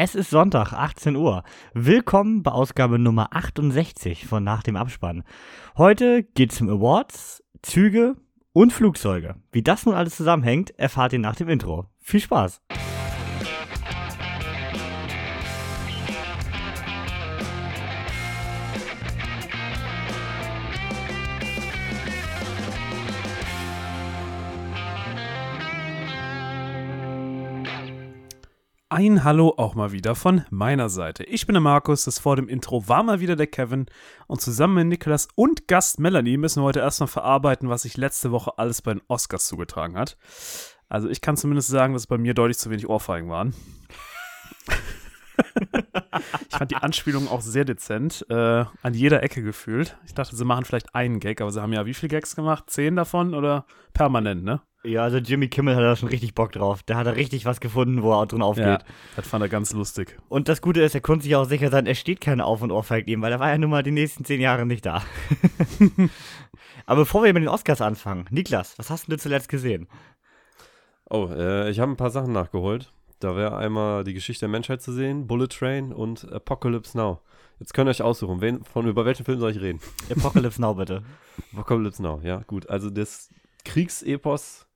Es ist Sonntag, 18 Uhr. Willkommen bei Ausgabe Nummer 68 von Nach dem Abspann. Heute geht's um Awards, Züge und Flugzeuge. Wie das nun alles zusammenhängt, erfahrt ihr nach dem Intro. Viel Spaß! Ein Hallo auch mal wieder von meiner Seite. Ich bin der Markus, das vor dem Intro war mal wieder der Kevin und zusammen mit Nikolas und Gast Melanie müssen wir heute erstmal verarbeiten, was sich letzte Woche alles bei den Oscars zugetragen hat. Also ich kann zumindest sagen, dass bei mir deutlich zu wenig Ohrfeigen waren. Ich fand die Anspielung auch sehr dezent, äh, an jeder Ecke gefühlt. Ich dachte, sie machen vielleicht einen Gag, aber sie haben ja wie viele Gags gemacht? Zehn davon oder permanent, ne? Ja, also Jimmy Kimmel hat da schon richtig Bock drauf. Der hat da richtig was gefunden, wo er drin aufgeht. Ja, das fand er ganz lustig. Und das Gute ist, er konnte sich auch sicher sein, er steht keine Auf- und Ohrfeig ihm, weil er war ja nun mal die nächsten zehn Jahre nicht da. Aber bevor wir mit den Oscars anfangen, Niklas, was hast du zuletzt gesehen? Oh, äh, ich habe ein paar Sachen nachgeholt. Da wäre einmal die Geschichte der Menschheit zu sehen, Bullet Train und Apocalypse Now. Jetzt könnt ihr euch aussuchen, wen, von über welchen Film soll ich reden? Apocalypse Now, bitte. Apocalypse Now, ja, gut. Also das Kriegsepos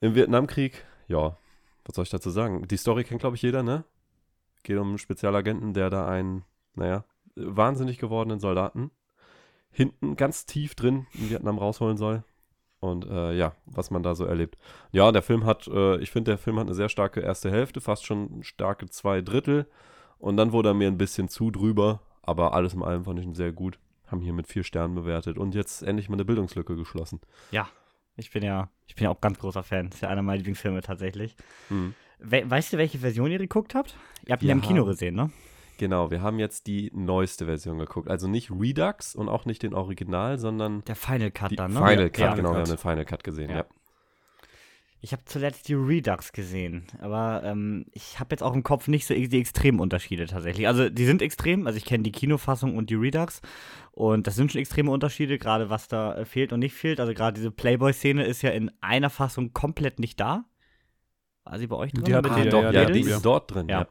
im Vietnamkrieg, ja, was soll ich dazu sagen? Die Story kennt, glaube ich, jeder, ne? Geht um einen Spezialagenten, der da einen, naja, wahnsinnig gewordenen Soldaten hinten ganz tief drin in Vietnam rausholen soll. Und äh, ja, was man da so erlebt. Ja, der Film hat, äh, ich finde, der Film hat eine sehr starke erste Hälfte, fast schon starke zwei Drittel. Und dann wurde er mir ein bisschen zu drüber, aber alles in allem fand ich ihn sehr gut. Haben hier mit vier Sternen bewertet und jetzt endlich mal eine Bildungslücke geschlossen. Ja, ich bin ja, ich bin ja auch ganz großer Fan. Das ist ja einer meiner Lieblingsfilme tatsächlich. Mhm. We weißt du, welche Version ihr geguckt habt? Ihr habt ihn ja im Kino gesehen, ne? Genau, wir haben jetzt die neueste Version geguckt. Also nicht Redux und auch nicht den Original, sondern. Der Final Cut dann, ne? Final Cut, ja, genau, wir haben den Final Cut gesehen, ja. ja. Ich habe zuletzt die Redux gesehen, aber ähm, ich habe jetzt auch im Kopf nicht so die extremen Unterschiede tatsächlich. Also die sind extrem, also ich kenne die Kinofassung und die Redux und das sind schon extreme Unterschiede, gerade was da äh, fehlt und nicht fehlt. Also gerade diese Playboy-Szene ist ja in einer Fassung komplett nicht da. War sie bei euch drin? Die, hat, ah, die, ja, ja, die ist dort drin, ja. ja.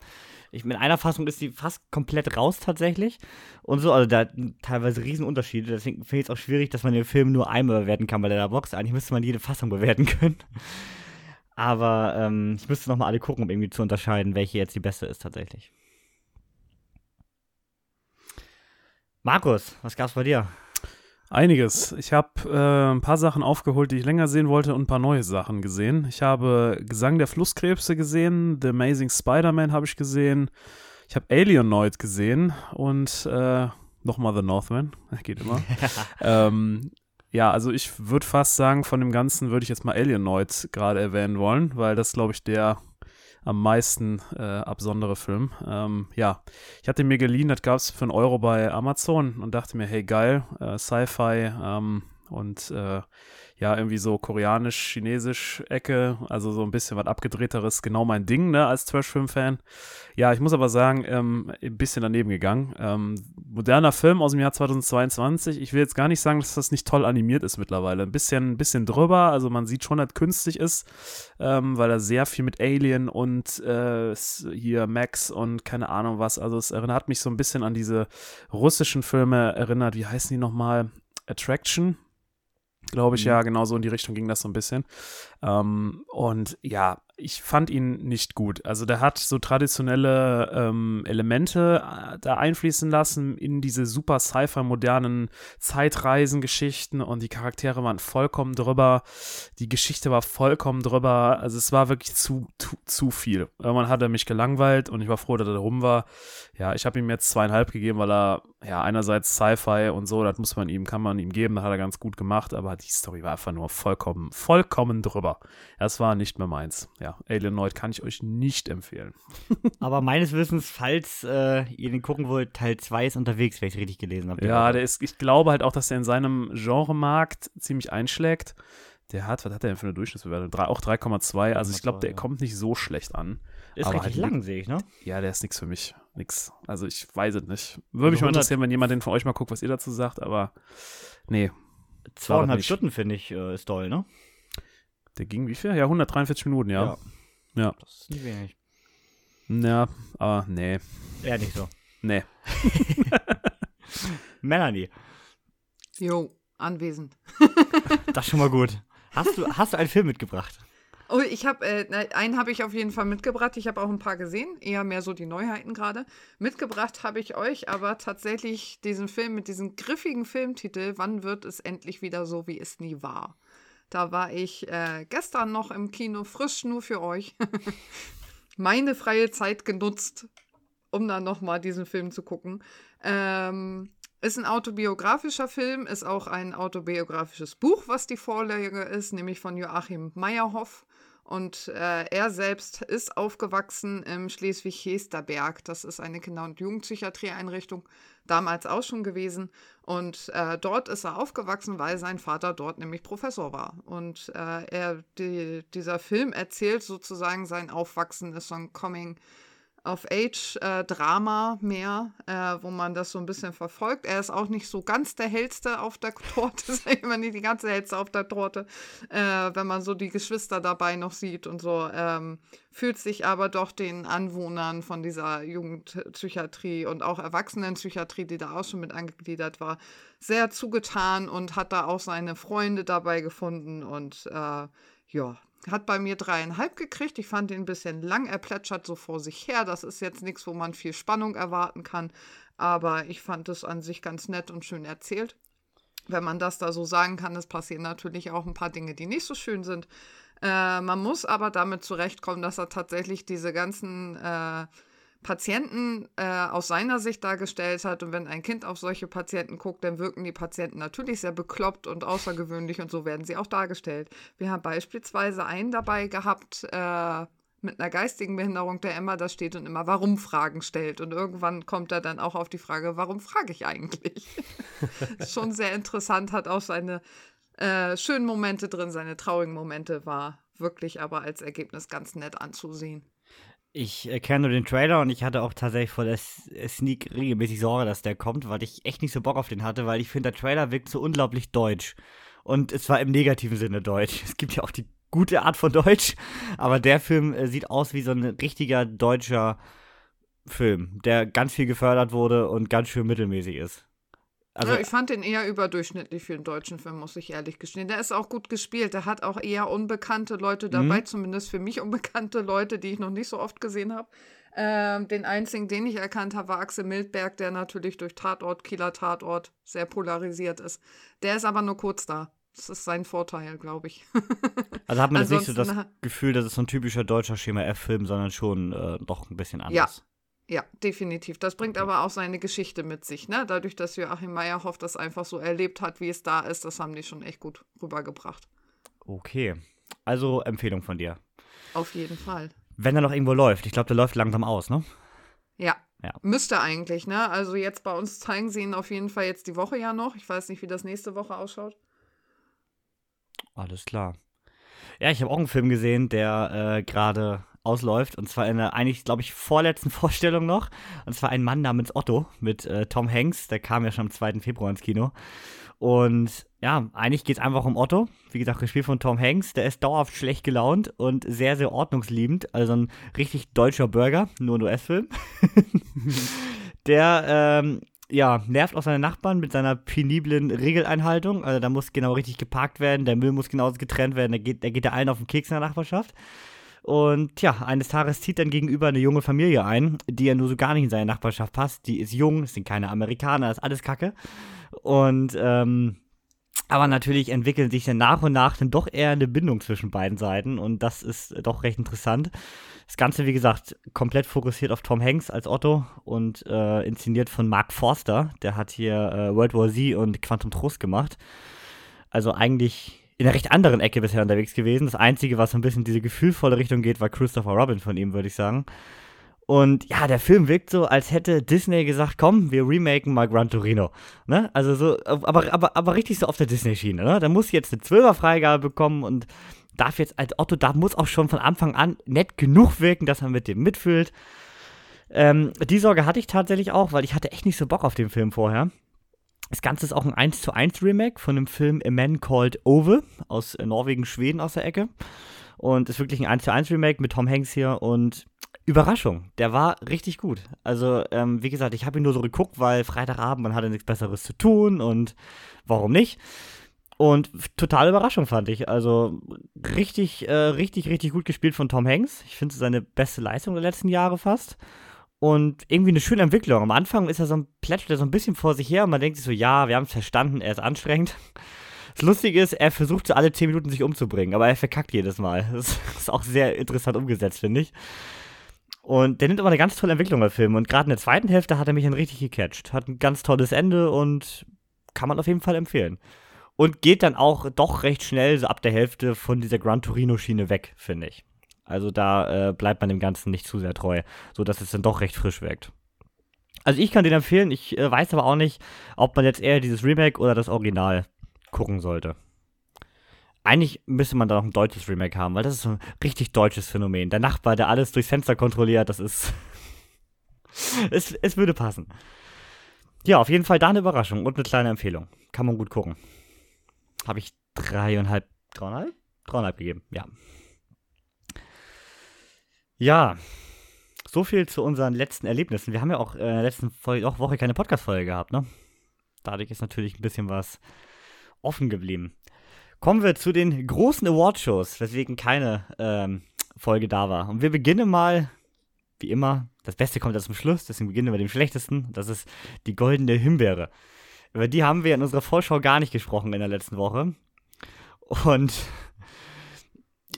Ich, in einer Fassung ist die fast komplett raus tatsächlich. Und so, also da teilweise Riesenunterschiede. Deswegen finde ich es auch schwierig, dass man den Film nur einmal bewerten kann bei der Box. Eigentlich müsste man jede Fassung bewerten können. Aber ähm, ich müsste nochmal alle gucken, um irgendwie zu unterscheiden, welche jetzt die beste ist tatsächlich. Markus, was gab's bei dir? Einiges. Ich habe äh, ein paar Sachen aufgeholt, die ich länger sehen wollte und ein paar neue Sachen gesehen. Ich habe Gesang der Flusskrebse gesehen, The Amazing Spider-Man habe ich gesehen. Ich habe Alienoid gesehen und äh, nochmal The Northman. Geht immer. ähm, ja, also ich würde fast sagen, von dem Ganzen würde ich jetzt mal Alienoid gerade erwähnen wollen, weil das, glaube ich, der am meisten äh, absondere Film. Ähm, ja, ich hatte mir geliehen, das gab es für einen Euro bei Amazon und dachte mir, hey geil, äh, Sci-Fi ähm, und äh, ja, irgendwie so koreanisch, chinesisch Ecke, also so ein bisschen was abgedrehteres, genau mein Ding, ne, als Trash-Film-Fan. Ja, ich muss aber sagen, ähm, ein bisschen daneben gegangen. Ähm, moderner Film aus dem Jahr 2022. Ich will jetzt gar nicht sagen, dass das nicht toll animiert ist mittlerweile. Ein bisschen, ein bisschen drüber, also man sieht schon, dass künstlich ist, ähm, weil er sehr viel mit Alien und äh, hier Max und keine Ahnung was, also es erinnert mich so ein bisschen an diese russischen Filme erinnert, wie heißen die nochmal? Attraction, glaube ich, mhm. ja, genau so in die Richtung ging das so ein bisschen. Ähm, und ja, ich fand ihn nicht gut. Also der hat so traditionelle ähm, Elemente äh, da einfließen lassen in diese super Sci-Fi modernen Zeitreisengeschichten und die Charaktere waren vollkommen drüber. Die Geschichte war vollkommen drüber. Also es war wirklich zu, zu, zu viel. Irgendwann hat er mich gelangweilt und ich war froh, dass er rum war. Ja, ich habe ihm jetzt zweieinhalb gegeben, weil er ja einerseits Sci-Fi und so, das muss man ihm, kann man ihm geben, das hat er ganz gut gemacht, aber die Story war einfach nur vollkommen, vollkommen drüber. Das war nicht mehr meins. Ja Alienoid kann ich euch nicht empfehlen. Aber meines Wissens, falls äh, ihr den gucken wollt, Teil 2 ist unterwegs, wenn ich es richtig gelesen habe. Ja, der ist, ich glaube halt auch, dass er in seinem Genremarkt ziemlich einschlägt. Der hat, was hat der denn für eine Durchschnittsbewertung? Drei, auch 3,2. Also ich glaube, der ja. kommt nicht so schlecht an. Ist richtig halt, lang, sehe ich, ne? Ja, der ist nichts für mich. Nix. Also ich weiß es nicht. Würde mich mal interessieren, wenn jemand den von euch mal guckt, was ihr dazu sagt, aber nee. Zweieinhalb Stunden, finde ich, äh, ist toll, ne? Der ging wie viel? Ja, 143 Minuten, ja. Ja. ja. Das ist nicht wenig. Ja, aber nee. Ja, nicht so. Nee. Melanie, Jo, anwesend. das ist schon mal gut. Hast du, hast du einen Film mitgebracht? Oh, ich habe, äh, einen habe ich auf jeden Fall mitgebracht. Ich habe auch ein paar gesehen, eher mehr so die Neuheiten gerade. Mitgebracht habe ich euch aber tatsächlich diesen Film mit diesem griffigen Filmtitel, Wann wird es endlich wieder so, wie es nie war? Da war ich äh, gestern noch im Kino, frisch nur für euch. Meine freie Zeit genutzt, um dann nochmal diesen Film zu gucken. Ähm, ist ein autobiografischer Film, ist auch ein autobiografisches Buch, was die Vorlage ist, nämlich von Joachim Meyerhoff. Und äh, er selbst ist aufgewachsen im Schleswig-Hesterberg. Das ist eine Kinder- und Jugendpsychiatrieeinrichtung, damals auch schon gewesen. Und äh, dort ist er aufgewachsen, weil sein Vater dort nämlich Professor war. Und äh, er, die, dieser Film erzählt sozusagen sein Aufwachsen, ist so ein Coming of Age äh, mehr, äh, wo man das so ein bisschen verfolgt. Er ist auch nicht so ganz der hellste auf der Torte, ist immer nicht die ganze hellste auf der Torte, äh, wenn man so die Geschwister dabei noch sieht und so. Ähm, fühlt sich aber doch den Anwohnern von dieser Jugendpsychiatrie und auch Erwachsenenpsychiatrie, die da auch schon mit angegliedert war, sehr zugetan und hat da auch seine Freunde dabei gefunden und äh, ja, hat bei mir dreieinhalb gekriegt. Ich fand ihn ein bisschen lang. Er plätschert so vor sich her. Das ist jetzt nichts, wo man viel Spannung erwarten kann. Aber ich fand es an sich ganz nett und schön erzählt. Wenn man das da so sagen kann, es passieren natürlich auch ein paar Dinge, die nicht so schön sind. Äh, man muss aber damit zurechtkommen, dass er tatsächlich diese ganzen äh, Patienten äh, aus seiner Sicht dargestellt hat. Und wenn ein Kind auf solche Patienten guckt, dann wirken die Patienten natürlich sehr bekloppt und außergewöhnlich und so werden sie auch dargestellt. Wir haben beispielsweise einen dabei gehabt, äh, mit einer geistigen Behinderung, der immer da steht und immer Warum-Fragen stellt. Und irgendwann kommt er dann auch auf die Frage, warum frage ich eigentlich? Schon sehr interessant, hat auch seine äh, schönen Momente drin, seine traurigen Momente, war wirklich aber als Ergebnis ganz nett anzusehen. Ich äh, kenne nur den Trailer und ich hatte auch tatsächlich vor der S Sneak regelmäßig Sorge, dass der kommt, weil ich echt nicht so Bock auf den hatte, weil ich finde, der Trailer wirkt so unglaublich deutsch. Und es war im negativen Sinne deutsch. Es gibt ja auch die gute Art von Deutsch, aber der Film äh, sieht aus wie so ein richtiger deutscher Film, der ganz viel gefördert wurde und ganz schön mittelmäßig ist. Also, ja, ich fand den eher überdurchschnittlich für einen deutschen Film, muss ich ehrlich gestehen. Der ist auch gut gespielt. Der hat auch eher unbekannte Leute dabei, mhm. zumindest für mich unbekannte Leute, die ich noch nicht so oft gesehen habe. Ähm, den einzigen, den ich erkannt habe, war Axel Mildberg, der natürlich durch Tatort, Kieler Tatort sehr polarisiert ist. Der ist aber nur kurz da. Das ist sein Vorteil, glaube ich. also hat man jetzt nicht so das Gefühl, dass es so ein typischer deutscher Schema F-Film, sondern schon äh, doch ein bisschen anders. Ja, ja, definitiv. Das bringt aber auch seine Geschichte mit sich, ne? Dadurch, dass Joachim Meyerhoff das einfach so erlebt hat, wie es da ist, das haben die schon echt gut rübergebracht. Okay. Also Empfehlung von dir. Auf jeden Fall. Wenn er noch irgendwo läuft. Ich glaube, der läuft langsam aus, ne? Ja. ja. Müsste eigentlich, ne? Also jetzt bei uns zeigen sie ihn auf jeden Fall jetzt die Woche ja noch. Ich weiß nicht, wie das nächste Woche ausschaut. Alles klar. Ja, ich habe auch einen Film gesehen, der äh, gerade ausläuft. Und zwar in der eigentlich, glaube ich, vorletzten Vorstellung noch. Und zwar ein Mann namens Otto mit äh, Tom Hanks. Der kam ja schon am 2. Februar ins Kino. Und ja, eigentlich geht es einfach um Otto. Wie gesagt, gespielt von Tom Hanks. Der ist dauerhaft schlecht gelaunt und sehr, sehr ordnungsliebend. Also ein richtig deutscher Burger, nur ein US-Film. der, ähm, ja, nervt auch seine Nachbarn mit seiner peniblen Regeleinhaltung. Also da muss genau richtig geparkt werden, der Müll muss genauso getrennt werden, der geht, der geht der allen auf den Keks in der Nachbarschaft. Und ja, eines Tages zieht dann gegenüber eine junge Familie ein, die ja nur so gar nicht in seine Nachbarschaft passt. Die ist jung, es sind keine Amerikaner, ist alles Kacke. Und ähm, aber natürlich entwickelt sich dann nach und nach dann doch eher eine Bindung zwischen beiden Seiten und das ist doch recht interessant. Das Ganze, wie gesagt, komplett fokussiert auf Tom Hanks als Otto und äh, inszeniert von Mark Forster. Der hat hier äh, World War Z und Quantum Trost gemacht. Also eigentlich in einer recht anderen Ecke bisher unterwegs gewesen. Das Einzige, was so ein bisschen in diese gefühlvolle Richtung geht, war Christopher Robin von ihm, würde ich sagen. Und ja, der Film wirkt so, als hätte Disney gesagt, komm, wir remaken mal Gran Torino. Ne? Also so, aber, aber, aber richtig so auf der Disney-Schiene. Ne? Da muss jetzt eine Zwölfer-Freigabe bekommen und darf jetzt als Otto, da muss auch schon von Anfang an nett genug wirken, dass man mit dem mitfühlt. Ähm, die Sorge hatte ich tatsächlich auch, weil ich hatte echt nicht so Bock auf den Film vorher. Das Ganze ist auch ein 1 zu 1 Remake von dem Film A Man Called Ove aus Norwegen, Schweden aus der Ecke. Und ist wirklich ein 1 zu 1 Remake mit Tom Hanks hier und Überraschung, der war richtig gut. Also, ähm, wie gesagt, ich habe ihn nur so geguckt, weil Freitagabend, man hatte nichts Besseres zu tun und warum nicht? Und totale Überraschung fand ich. Also richtig, äh, richtig, richtig gut gespielt von Tom Hanks. Ich finde es seine beste Leistung der letzten Jahre fast. Und irgendwie eine schöne Entwicklung. Am Anfang ist er so ein plätschert er so ein bisschen vor sich her und man denkt sich so, ja, wir haben es verstanden, er ist anstrengend. Das Lustige ist, er versucht so alle 10 Minuten sich umzubringen, aber er verkackt jedes Mal. Das ist auch sehr interessant umgesetzt, finde ich. Und der nimmt aber eine ganz tolle Entwicklung der Film. Und gerade in der zweiten Hälfte hat er mich dann richtig gecatcht. Hat ein ganz tolles Ende und kann man auf jeden Fall empfehlen. Und geht dann auch doch recht schnell, so ab der Hälfte, von dieser Gran Torino-Schiene weg, finde ich. Also da äh, bleibt man dem Ganzen nicht zu sehr treu, sodass es dann doch recht frisch wirkt. Also ich kann den empfehlen, ich äh, weiß aber auch nicht, ob man jetzt eher dieses Remake oder das Original gucken sollte. Eigentlich müsste man da noch ein deutsches Remake haben, weil das ist so ein richtig deutsches Phänomen. Der Nachbar, der alles durchs Fenster kontrolliert, das ist. es, es würde passen. Ja, auf jeden Fall da eine Überraschung und eine kleine Empfehlung. Kann man gut gucken. Habe ich dreieinhalb, dreieinhalb? Dreieinhalb gegeben, ja. Ja, so viel zu unseren letzten Erlebnissen. Wir haben ja auch äh, in der letzten Folge, auch Woche keine Podcast-Folge gehabt, ne? Dadurch ist natürlich ein bisschen was offen geblieben. Kommen wir zu den großen Award-Shows, weswegen keine ähm, Folge da war. Und wir beginnen mal, wie immer, das Beste kommt erst zum Schluss, deswegen beginnen wir mit dem Schlechtesten. Das ist die Goldene Himbeere. Über die haben wir in unserer Vorschau gar nicht gesprochen in der letzten Woche. Und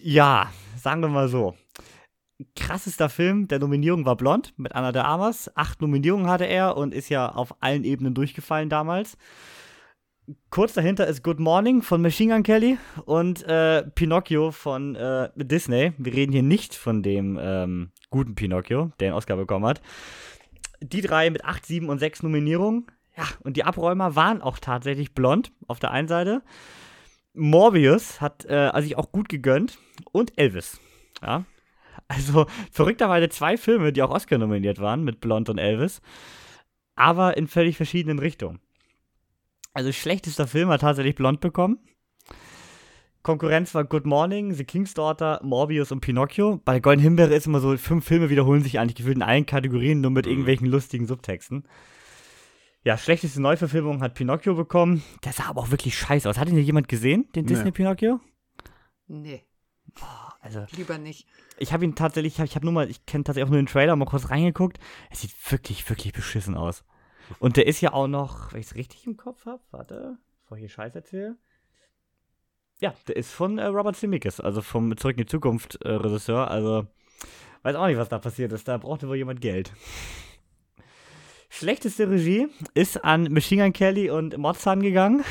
ja, sagen wir mal so krassester Film der Nominierung war Blond mit Anna de Armas. Acht Nominierungen hatte er und ist ja auf allen Ebenen durchgefallen damals. Kurz dahinter ist Good Morning von Machine Gun Kelly und äh, Pinocchio von äh, Disney. Wir reden hier nicht von dem ähm, guten Pinocchio, der einen Oscar bekommen hat. Die drei mit acht, sieben und sechs Nominierungen. Ja, und die Abräumer waren auch tatsächlich blond auf der einen Seite. Morbius hat äh, also sich auch gut gegönnt und Elvis. Ja, also verrückterweise zwei Filme, die auch Oscar nominiert waren, mit Blond und Elvis, aber in völlig verschiedenen Richtungen. Also schlechtester Film hat tatsächlich Blond bekommen. Konkurrenz war Good Morning, The King's Daughter, Morbius und Pinocchio. Bei Golden Himbeere ist immer so, fünf Filme wiederholen sich eigentlich gefühlt in allen Kategorien, nur mit mhm. irgendwelchen lustigen Subtexten. Ja, schlechteste Neuverfilmung hat Pinocchio bekommen. Der sah aber auch wirklich scheiße aus. Hat ihn hier jemand gesehen, den nee. Disney Pinocchio? Nee. Boah, also. Lieber nicht. Ich habe ihn tatsächlich, ich habe hab nur mal, ich kenne tatsächlich auch nur den Trailer, mal kurz reingeguckt. Es sieht wirklich, wirklich beschissen aus. Und der ist ja auch noch, wenn ich es richtig im Kopf habe, warte, bevor ich hier Scheiß erzähle. Ja, der ist von äh, Robert Zemeckis, also vom Zurück in die Zukunft äh, Regisseur. Also, weiß auch nicht, was da passiert ist. Da brauchte wohl jemand Geld. Schlechteste Regie ist an Machine Gun Kelly und Mozart gegangen.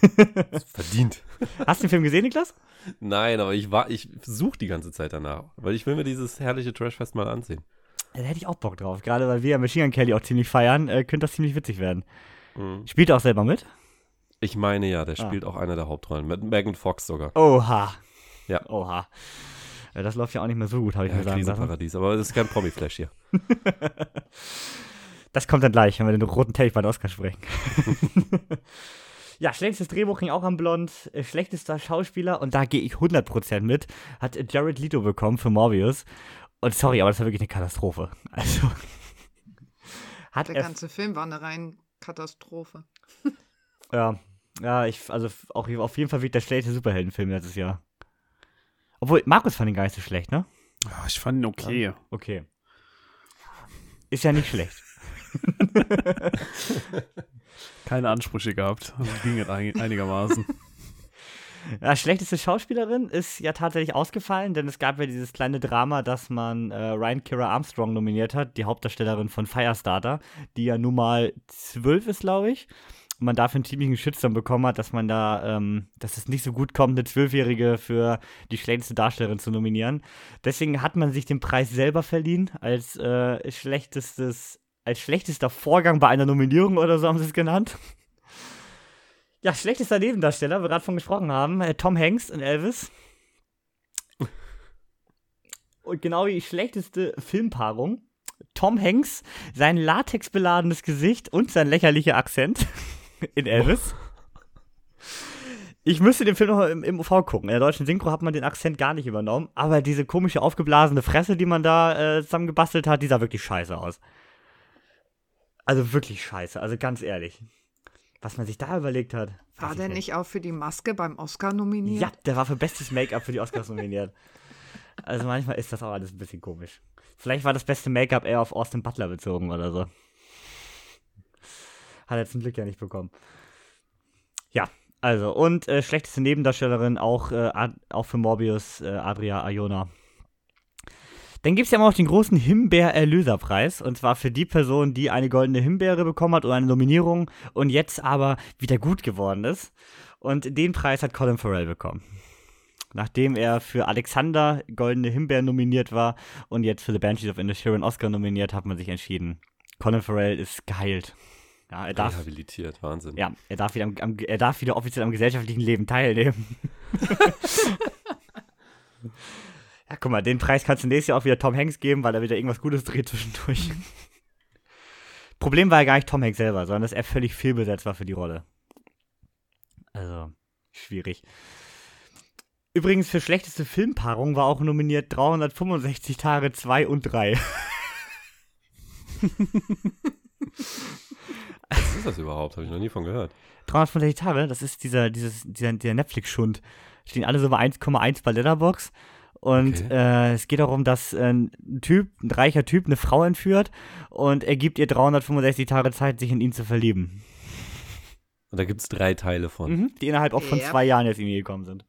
Verdient. Hast du den Film gesehen, Niklas? Nein, aber ich war, ich suche die ganze Zeit danach, weil ich will mir dieses herrliche Trashfest mal ansehen. Da hätte ich auch Bock drauf. Gerade weil wir ja Machine Gun Kelly auch ziemlich feiern, äh, könnte das ziemlich witzig werden. Mhm. Spielt er auch selber mit? Ich meine ja, der ah. spielt auch eine der Hauptrollen. Mit Megan Fox sogar. Oha. Ja. Oha. Ja, das läuft ja auch nicht mehr so gut, habe ich ja, mir sagen lassen. Paradies, aber das ist kein Promi-Flash hier. das kommt dann gleich, wenn wir den roten Teppich bei den Oscar sprechen. Ja, schlechtes Drehbuch ging auch am Blond. Äh, schlechtester Schauspieler, und da gehe ich 100% mit, hat Jared Leto bekommen für Morbius. Und sorry, aber das war wirklich eine Katastrophe. Also. hat Der ganze Film war eine rein Katastrophe. ja, ja, ich, also auch auf jeden Fall wird der schlechte Superheldenfilm letztes Jahr. Obwohl, Markus fand ihn gar nicht so schlecht, ne? Ja, ich fand ihn okay. Ja, okay. Ist ja nicht schlecht. Keine Ansprüche gehabt. Also ging einigermaßen. Ja, schlechteste Schauspielerin ist ja tatsächlich ausgefallen, denn es gab ja dieses kleine Drama, dass man äh, Ryan Kira Armstrong nominiert hat, die Hauptdarstellerin von Firestarter, die ja nun mal zwölf ist, glaube ich. Und man dafür einen ziemlichen Shitstorm bekommen hat, dass man da, ähm, dass es nicht so gut kommt, eine Zwölfjährige für die schlechteste Darstellerin zu nominieren. Deswegen hat man sich den Preis selber verliehen als äh, schlechtestes als schlechtester Vorgang bei einer Nominierung oder so haben sie es genannt. Ja, schlechtester Nebendarsteller, wir gerade von gesprochen haben, äh, Tom Hanks in Elvis. Und genau die schlechteste Filmpaarung. Tom Hanks, sein latexbeladenes Gesicht und sein lächerlicher Akzent in Elvis. Ich müsste den Film noch im, im UV gucken. In der deutschen Synchro hat man den Akzent gar nicht übernommen, aber diese komische aufgeblasene Fresse, die man da äh, zusammengebastelt hat, die sah wirklich scheiße aus. Also wirklich scheiße, also ganz ehrlich. Was man sich da überlegt hat. War der ich nicht auch für die Maske beim Oscar nominiert? Ja, der war für bestes Make-up für die Oscars nominiert. Also manchmal ist das auch alles ein bisschen komisch. Vielleicht war das beste Make-up eher auf Austin Butler bezogen oder so. Hat er zum Glück ja nicht bekommen. Ja, also, und äh, schlechteste Nebendarstellerin auch, äh, auch für Morbius, äh, Adria Iona. Dann gibt es ja immer noch den großen Himbeer-Erlöserpreis. Und zwar für die Person, die eine goldene Himbeere bekommen hat oder eine Nominierung und jetzt aber wieder gut geworden ist. Und den Preis hat Colin Farrell bekommen. Nachdem er für Alexander Goldene Himbeer nominiert war und jetzt für The Banshees of Inisherin Oscar nominiert, hat man sich entschieden. Colin Farrell ist geheilt. Ja, er darf, Rehabilitiert, Wahnsinn. ja, er darf, wieder am, am, er darf wieder offiziell am gesellschaftlichen Leben teilnehmen. ja, guck mal, den Preis kannst du nächstes Jahr auch wieder Tom Hanks geben, weil er wieder irgendwas Gutes dreht zwischendurch. Problem war ja gar nicht Tom Hanks selber, sondern dass er völlig fehlbesetzt war für die Rolle. Also, schwierig. Übrigens, für schlechteste Filmpaarung war auch nominiert 365 Tage 2 und 3. Was ist das überhaupt? Habe ich noch nie von gehört. 365 Tage, das ist dieser, dieses, dieser, dieser Netflix-Schund. Stehen alle so bei 1,1 bei Letterbox. Und Okay. äh, es geht darum, dass äh, ein Typ, ein reicher Typ, eine Frau entführt und er gibt ihr 365 Tage Zeit, sich in ihn zu verlieben. Und da gibt es drei Teile von. Mhm. Die innerhalb auch von Ja. zwei Jahren jetzt irgendwie gekommen sind.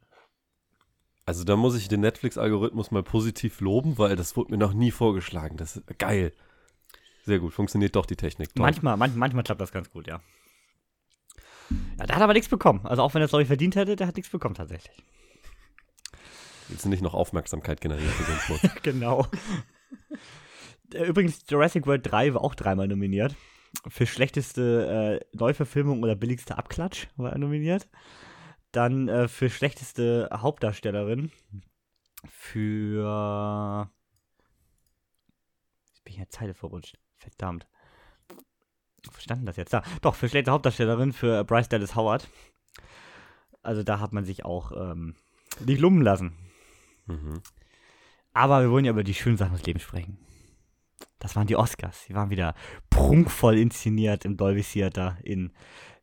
Also da muss ich den Netflix-Algorithmus mal positiv loben, weil das wurde mir noch nie vorgeschlagen. Das ist geil. Sehr gut, funktioniert doch die Technik. Toll. Manchmal, man, manchmal klappt das ganz gut, ja. Ja, der hat aber nichts bekommen. Also auch wenn er es, glaube ich, verdient hätte, der hat nichts bekommen tatsächlich. Willst du nicht noch Aufmerksamkeit generieren für einen Schmutz? Genau. Äh, Übrigens, Jurassic World 3 war auch dreimal nominiert. Für schlechteste äh, Neuverfilmung oder billigste Abklatsch war er nominiert. Dann äh, für schlechteste Hauptdarstellerin. Für. Jetzt bin ich in der Zeile verrutscht. Verdammt. Wo stand denn das jetzt? Da. Doch, für schlechte Hauptdarstellerin für Bryce Dallas Howard. Also da hat man sich auch ähm, nicht lumpen lassen. Mhm. Aber wir wollen ja über die schönen Sachen des Lebens sprechen. Das waren die Oscars. Die waren wieder prunkvoll inszeniert im Dolby Theater in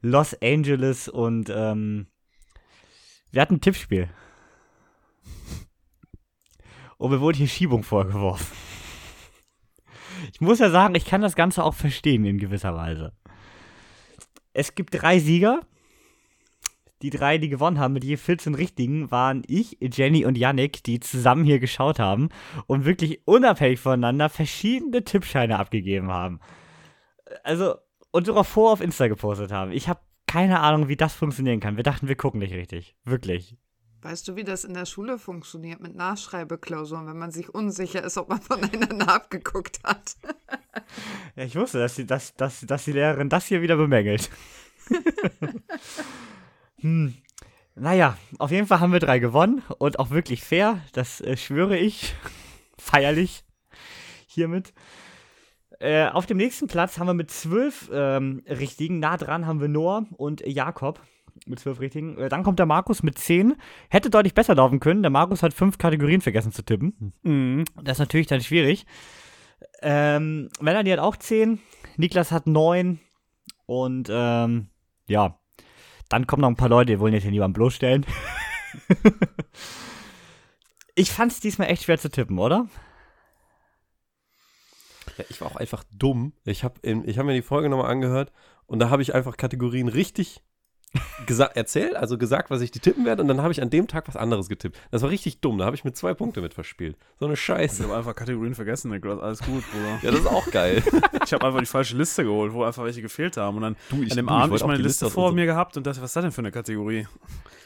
Los Angeles und ähm, wir hatten ein Tippspiel. Und mir wurde hier Schiebung vorgeworfen. Ich muss ja sagen, ich kann das Ganze auch verstehen in gewisser Weise. Es gibt drei Sieger. Die drei, die gewonnen haben mit je 14 Richtigen, waren ich, Jenny und Yannick, die zusammen hier geschaut haben und wirklich unabhängig voneinander verschiedene Tippscheine abgegeben haben. Also, und sogar vor auf Insta gepostet haben. Ich habe keine Ahnung, wie das funktionieren kann. Wir dachten, wir gucken nicht richtig. Wirklich. Weißt du, wie das in der Schule funktioniert mit Nachschreibeklausuren, wenn man sich unsicher ist, ob man voneinander abgeguckt hat? Ja, ich wusste, dass die, dass, dass, dass die Lehrerin das hier wieder bemängelt. hm. Naja, auf jeden Fall haben wir drei gewonnen und auch wirklich fair, das äh, schwöre ich. Feierlich. Hiermit. Äh, auf dem nächsten Platz haben wir mit zwölf ähm, Richtigen, nah dran haben wir Noah und Jakob mit zwölf Richtigen. Äh, dann kommt der Markus mit zehn. Hätte deutlich besser laufen können. Der Markus hat fünf Kategorien vergessen zu tippen. Mhm. Das ist natürlich dann schwierig. Ähm, Melanie hat auch 10, Niklas hat 9 und ähm, ja, dann kommen noch ein paar Leute, die wollen jetzt hier niemanden bloßstellen. ich fand es diesmal echt schwer zu tippen, oder? Ja, ich war auch einfach dumm. Ich habe ich hab mir die Folge nochmal angehört und da habe ich einfach Kategorien richtig erzählt, also gesagt, was ich die tippen werde und dann habe ich an dem Tag was anderes getippt. Das war richtig dumm, da habe ich mit zwei Punkte mit verspielt. So eine Ich Scheiße. habe einfach Kategorien vergessen, Niklas. Alles gut, Bruder. Ja, das ist auch geil. Ich habe einfach die falsche Liste geholt, wo einfach welche gefehlt haben. Und dann Du, ich- an dem du, ich Abend ich auch meine Liste Liste vor unserem- mir gehabt und dachte, was ist das denn für eine Kategorie?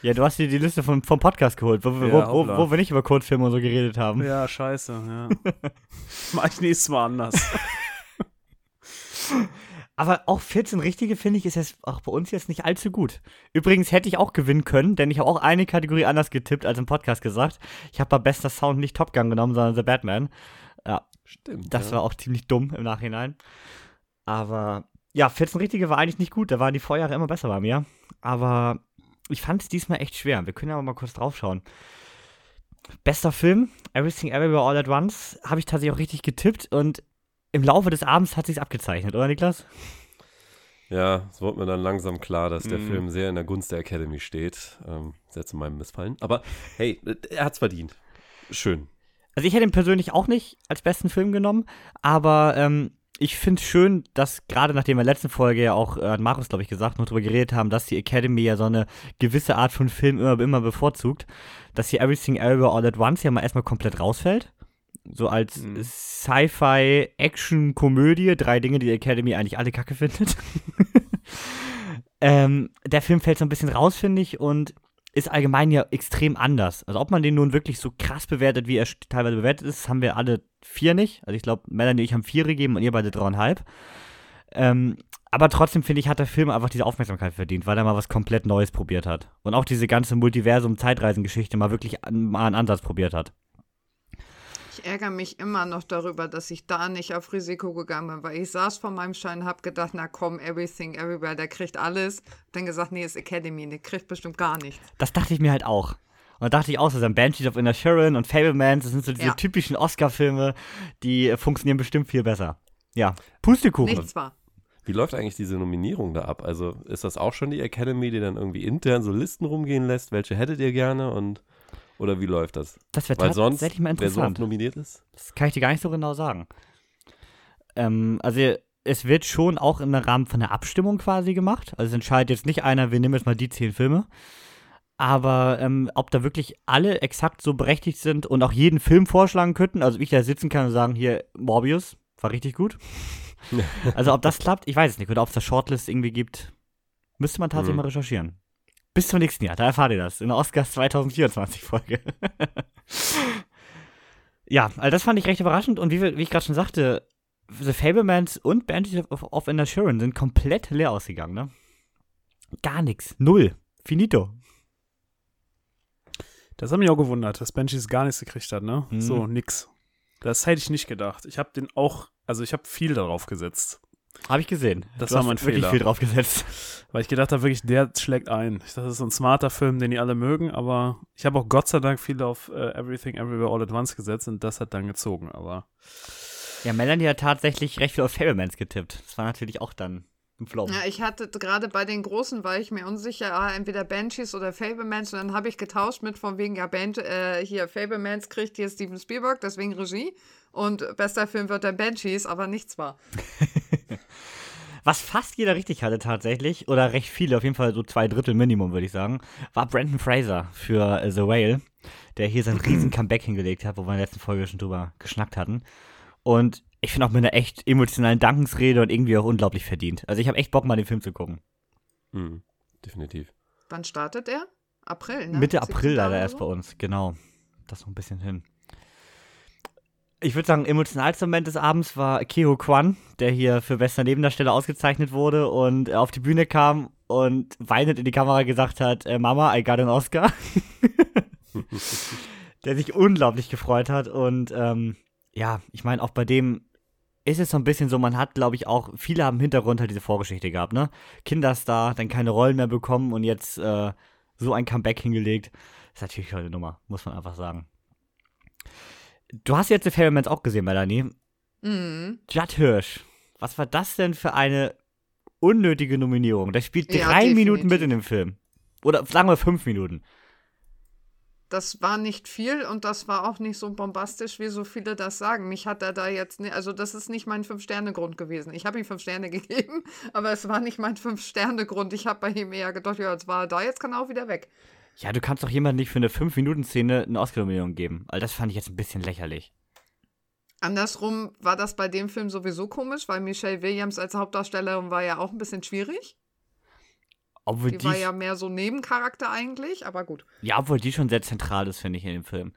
Ja, du hast dir die Liste vom, vom Podcast geholt, wo, wir- Ja, wo, wo, wo wir nicht über Kurzfilme und so geredet haben. Ja, scheiße, ja. Mach ich nächstes Mal anders. Aber auch 14 richtige, finde ich, ist jetzt auch bei uns jetzt nicht allzu gut. Übrigens hätte ich auch gewinnen können, denn ich habe auch eine Kategorie anders getippt als im Podcast gesagt. Ich habe bei bester Sound nicht Top Gun genommen, sondern The Batman. Ja, Stimmt. das ja. war auch ziemlich dumm im Nachhinein. Aber ja, 14 richtige war eigentlich nicht gut. Da waren die Vorjahre immer besser bei mir. Aber ich fand es diesmal echt schwer. Wir können aber mal kurz draufschauen. Bester Film, Everything Everywhere All at Once, habe ich tatsächlich auch richtig getippt und im Laufe des Abends hat sich's abgezeichnet, oder Niklas? Ja, es wurde mir dann langsam klar, dass der Mhm. Film sehr in der Gunst der Academy steht. Ähm, sehr zu meinem Missfallen. Aber hey, er hat's verdient. Schön. Also ich hätte ihn persönlich auch nicht als besten Film genommen, aber ähm, ich finde es schön, dass gerade nachdem wir in der letzten Folge ja auch, äh, Markus, glaube ich, gesagt, noch drüber geredet haben, dass die Academy ja so eine gewisse Art von Film immer, immer bevorzugt, dass hier Everything Everywhere All at Once ja mal erstmal komplett rausfällt. So als Mhm. Sci-Fi, Action, Komödie, drei Dinge, die die Academy eigentlich alle kacke findet. ähm, der Film fällt so ein bisschen raus, finde ich, und ist allgemein ja extrem anders. Also ob man den nun wirklich so krass bewertet, wie er teilweise bewertet ist, haben wir alle vier nicht. Also ich glaube, Melanie und ich haben vier gegeben und ihr beide dreieinhalb. Ähm, aber trotzdem finde ich, hat der Film einfach diese Aufmerksamkeit verdient, weil er mal was komplett Neues probiert hat. Und auch diese ganze Multiversum-Zeitreisengeschichte mal wirklich an, mal einen Ansatz probiert hat. Ich ärgere mich immer noch darüber, dass ich da nicht auf Risiko gegangen bin, weil ich saß vor meinem Schein und habe gedacht, na komm, Everything, Everywhere, der kriegt alles. Dann gesagt, nee, ist Academy, der kriegt bestimmt gar nichts. Das dachte ich mir halt auch. Und da dachte ich auch, so dann Banshees of Inner Sharon und Fablemans, das sind so diese Ja. typischen Oscar-Filme, die funktionieren bestimmt viel besser. Ja, Pustekuchen. Nichts war. Wie läuft eigentlich diese Nominierung da ab? Also ist das auch schon die Academy, die dann irgendwie intern so Listen rumgehen lässt? Welche hättet ihr gerne und oder wie läuft das? Das wäre sonst, tatsächlich mal wer so oft interessant. nominiert ist? Das kann ich dir gar nicht so genau sagen. Ähm, also es wird schon auch im Rahmen von der Abstimmung quasi gemacht. Also es entscheidet jetzt nicht einer, wir nehmen jetzt mal die zehn Filme. Aber ähm, ob da wirklich alle exakt so berechtigt sind und auch jeden Film vorschlagen könnten, also ich da sitzen kann und sagen, hier, Morbius, war richtig gut. also ob das klappt, ich weiß es nicht. Oder ob es da Shortlist irgendwie gibt, müsste man tatsächlich Mhm. mal recherchieren. Bis zum nächsten Jahr, da erfahrt ihr das. In der Oscars 2024 Folge. ja, also das fand ich recht überraschend und wie, wie ich gerade schon sagte, The Fablemans und Banshees of, of Sharon sind komplett leer ausgegangen, ne? Gar nichts. Null. Finito. Das hat mich auch gewundert, dass Banshees gar nichts gekriegt hat, ne? Mhm. So, nix. Das hätte ich nicht gedacht. Ich habe den auch, also ich habe viel darauf gesetzt. Habe ich gesehen. Das du war hast mein wirklich Fehler. viel drauf gesetzt. Weil ich gedacht habe, wirklich, der schlägt ein. Ich dachte, das ist so ein smarter Film, den die alle mögen, aber ich habe auch Gott sei Dank viel auf äh, Everything Everywhere All at Once gesetzt und das hat dann gezogen, aber Ja, Melanie hat tatsächlich recht viel auf Fablemans getippt. Das war natürlich auch dann ein Flop. Ja, ich hatte gerade bei den Großen, war ich mir unsicher, ah, entweder Banshees oder Fablemans und dann habe ich getauscht mit von wegen, ja, Ban äh, hier Fablemans kriegt hier Steven Spielberg, deswegen Regie und bester Film wird dann Banshees, aber nichts war. Was fast jeder richtig hatte tatsächlich, oder recht viele, auf jeden Fall so zwei Drittel Minimum, würde ich sagen, war Brandon Fraser für äh, The Whale, der hier sein riesen Comeback hingelegt hat, wo wir in der letzten Folge schon drüber geschnackt hatten. Und ich finde auch mit einer echt emotionalen Dankensrede und irgendwie auch unglaublich verdient. Also ich habe echt Bock, mal den Film zu gucken. Hm, definitiv. Wann startet er? April, ne? Mitte 17. April leider erst so? bei uns, genau. Das noch ein bisschen hin. Ich würde sagen, emotionalster Moment des Abends war Keho Kwan, der hier für bester Nebendarsteller ausgezeichnet wurde und äh, auf die Bühne kam und weinend in die Kamera gesagt hat, äh, Mama, I got an Oscar. der sich unglaublich gefreut hat und ähm, ja, ich meine, auch bei dem ist es so ein bisschen so, man hat, glaube ich, auch, viele haben im Hintergrund halt diese Vorgeschichte gehabt, ne? Kinderstar, dann keine Rollen mehr bekommen und jetzt äh, so ein Comeback hingelegt. Ist natürlich eine Nummer, muss man einfach sagen. Du hast jetzt The Fablemans auch gesehen, Melanie. Mhm. Judd Hirsch. Was war das denn für eine unnötige Nominierung? Der spielt Ja, drei Minuten mit definitiv. in dem Film. Oder sagen wir fünf Minuten. Das war nicht viel und das war auch nicht so bombastisch, wie so viele das sagen. Mich hat er da jetzt, ne, also das ist nicht mein Fünf-Sterne-Grund gewesen. Ich habe ihm fünf Sterne gegeben, aber es war nicht mein Fünf-Sterne-Grund. Ich habe bei ihm eher gedacht, ja, jetzt war er da, jetzt kann er auch wieder weg. Ja, du kannst doch jemandem nicht für eine fünf minuten szene eine Oscar-Nominierung geben. Weil das fand ich jetzt ein bisschen lächerlich. Andersrum war das bei dem Film sowieso komisch, weil Michelle Williams als Hauptdarstellerin war ja auch ein bisschen schwierig. Obwohl Die, die, war ja mehr so Nebencharakter eigentlich, aber gut. ja, obwohl die schon sehr zentral ist, finde ich, in dem Film.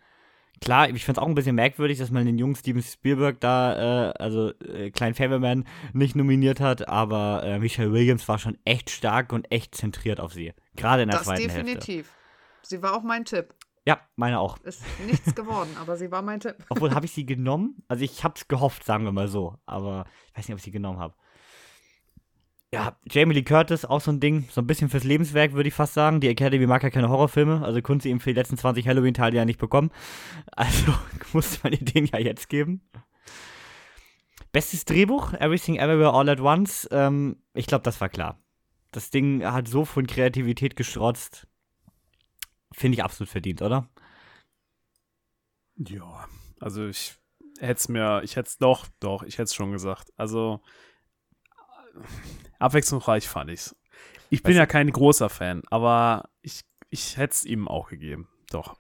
Klar, ich finde es auch ein bisschen merkwürdig, dass man den jungen Steven Spielberg da, äh, also äh, Klein Favorman, nicht nominiert hat, aber äh, Michelle Williams war schon echt stark und echt zentriert auf sie. Gerade in der Das zweiten Hälfte. definitiv. Sie war auch mein Tipp. Ja, meine auch. Ist nichts geworden, aber sie war mein Tipp. Obwohl, habe ich sie genommen? Also ich habe es gehofft, sagen wir mal so. Aber ich weiß nicht, ob ich sie genommen habe. Ja, Jamie Lee Curtis, auch so ein Ding, so ein bisschen fürs Lebenswerk, würde ich fast sagen. Die Academy mag ja keine Horrorfilme, also konnte sie ihm für die letzten 20 Halloween-Teile ja nicht bekommen. Also musste man ihr den ja jetzt geben. Bestes Drehbuch, Everything Everywhere All at Once. Ähm, ich glaube, das war klar. Das Ding hat so von Kreativität gestrotzt. Finde ich absolut verdient, oder? Ja, also ich hätte es mir, ich hätte es doch, doch, ich hätte es schon gesagt. Also abwechslungsreich fand ich's. Ich bin Weißt ja du- kein großer Fan, aber ich, ich hätte es ihm auch gegeben. Doch.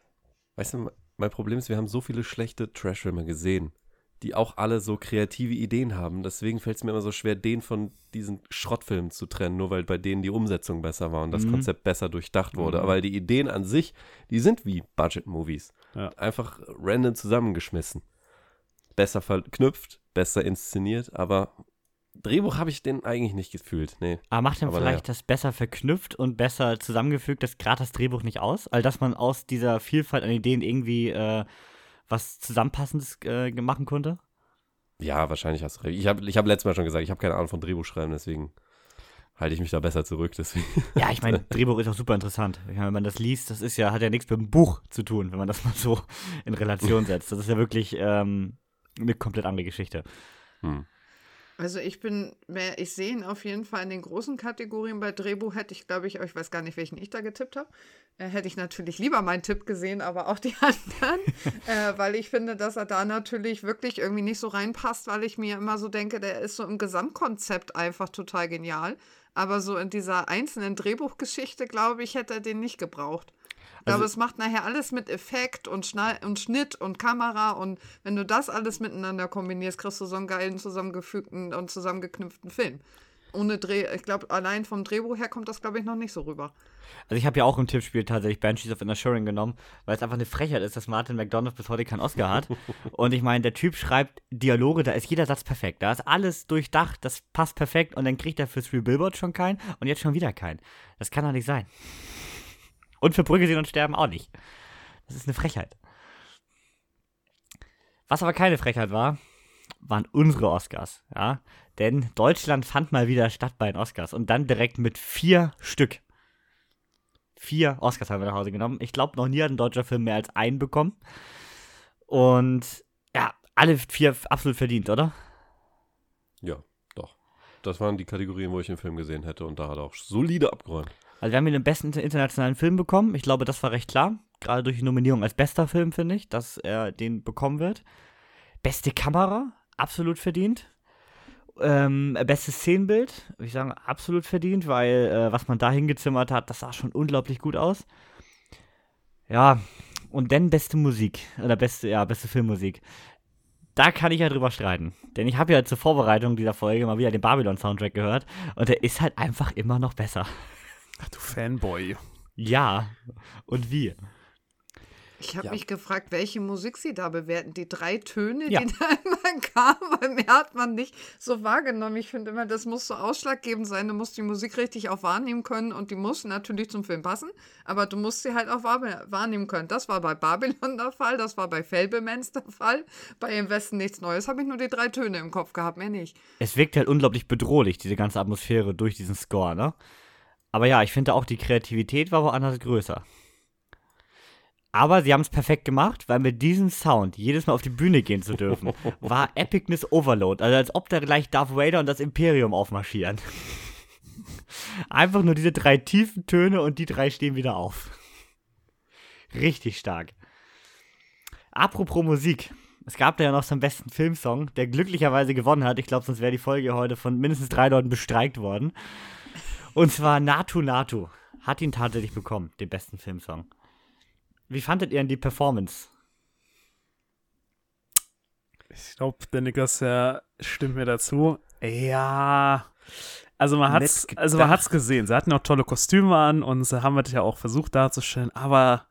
Weißt du, mein Problem ist, wir haben so viele schlechte Trash-Filme gesehen, die auch alle so kreative Ideen haben. Deswegen fällt es mir immer so schwer, den von diesen Schrottfilmen zu trennen, nur weil bei denen die Umsetzung besser war und das Mhm. Konzept besser durchdacht wurde. Mhm. Aber die Ideen an sich, die sind wie Budget-Movies. Ja. Einfach random zusammengeschmissen. Besser verknüpft, besser inszeniert, aber Drehbuch habe ich den eigentlich nicht gefühlt. Nee. Aber macht denn vielleicht naja. das besser verknüpft und besser zusammengefügt, das gerade das Drehbuch nicht aus? Also, dass man aus dieser Vielfalt an Ideen irgendwie äh, was Zusammenpassendes äh, machen konnte? Ja, wahrscheinlich hast du recht. Ich habe ich hab letztes Mal schon gesagt, ich habe keine Ahnung von Drehbuchschreiben, deswegen halte ich mich da besser zurück. Deswegen. Ja, ich meine, Drehbuch ist auch super interessant. Ich meine, wenn man das liest, das ist ja, hat ja nichts mit dem Buch zu tun, wenn man das mal so in Relation setzt. Das ist ja wirklich ähm, eine komplett andere Geschichte. Hm. Also ich bin, mehr, ich sehe ihn auf jeden Fall in den großen Kategorien. Bei Drehbuch hätte ich, glaube ich, ich weiß gar nicht, welchen ich da getippt habe. Äh, hätte ich natürlich lieber meinen Tipp gesehen, aber auch die anderen. äh, weil ich finde, dass er da natürlich wirklich irgendwie nicht so reinpasst, weil ich mir immer so denke, der ist so im Gesamtkonzept einfach total genial. Aber so in dieser einzelnen Drehbuchgeschichte, glaube ich, hätte er den nicht gebraucht. Also- es macht nachher alles mit Effekt und, und Schnitt und Kamera und wenn du das alles miteinander kombinierst, kriegst du so einen geilen zusammengefügten und zusammengeknüpften Film. Ohne Dreh, ich glaube, allein vom Drehbuch her kommt das, glaube ich, noch nicht so rüber. Also ich habe ja auch im Tippspiel tatsächlich Banshees of Inisherin genommen, weil es einfach eine Frechheit ist, dass Martin McDonough bis heute keinen Oscar hat. und ich meine, der Typ schreibt Dialoge, da ist jeder Satz perfekt. Da ist alles durchdacht, das passt perfekt und dann kriegt er für Three Billboards schon keinen und jetzt schon wieder keinen. Das kann doch nicht sein. Und für Brücke sehen und sterben auch nicht. Das ist eine Frechheit. Was aber keine Frechheit war, waren unsere Oscars, ja. Denn Deutschland fand mal wieder statt bei den Oscars und dann direkt mit vier Stück. Vier Oscars haben wir nach Hause genommen. Ich glaube, noch nie hat ein deutscher Film mehr als einen bekommen. Und ja, alle vier absolut verdient, oder? Ja, doch. Das waren die Kategorien, wo ich den Film gesehen hätte und da hat er auch solide abgeräumt. Also wir haben hier den besten inter- internationalen Film bekommen. Ich glaube, das war recht klar. Gerade durch die Nominierung als bester Film, finde ich, dass er den bekommen wird. Beste Kamera, absolut verdient. Ähm, bestes Szenenbild, würde ich sagen, absolut verdient, weil äh, was man da hingezimmert hat, das sah schon unglaublich gut aus. Ja, und dann beste Musik, oder beste, ja, beste Filmmusik. Da kann ich ja drüber streiten. Denn ich habe ja zur Vorbereitung dieser Folge mal wieder den Babylon-Soundtrack gehört und der ist halt einfach immer noch besser. Ach du Fanboy. Ja. Und wie? Ich habe Ja. mich gefragt, welche Musik sie da bewerten. Die drei Töne, Ja. die da immer kamen, weil mehr hat man nicht so wahrgenommen. Ich finde immer, das muss so ausschlaggebend sein. Du musst die Musik richtig auch wahrnehmen können und die muss natürlich zum Film passen, aber du musst sie halt auch wahr wahrnehmen können. Das war bei Babylon der Fall, das war bei Fablemans der Fall. Bei Im Westen nichts Neues habe ich nur die drei Töne im Kopf gehabt, mehr nicht. Es wirkt halt unglaublich bedrohlich, diese ganze Atmosphäre durch diesen Score, ne? Aber ja, ich finde auch, die Kreativität war woanders größer. Aber sie haben es perfekt gemacht, weil mit diesem Sound jedes Mal auf die Bühne gehen zu dürfen, war Epicness Overload. Also als ob da gleich Darth Vader und das Imperium aufmarschieren. Einfach nur diese drei tiefen Töne und die drei stehen wieder auf. Richtig stark. Apropos Musik. Es gab da ja noch so einen besten Filmsong, der glücklicherweise gewonnen hat. Ich glaube, sonst wäre die Folge heute von mindestens drei Leuten bestreikt worden. Und zwar Natu Natu. Hat ihn tatsächlich bekommen, den besten Filmsong. Wie fandet ihr denn die Performance? Ich glaube, der Niklas ja, stimmt mir dazu. Ja. Also man hat's, also man hat's gesehen. Sie hatten auch tolle Kostüme an und sie haben es ja auch versucht darzustellen, aber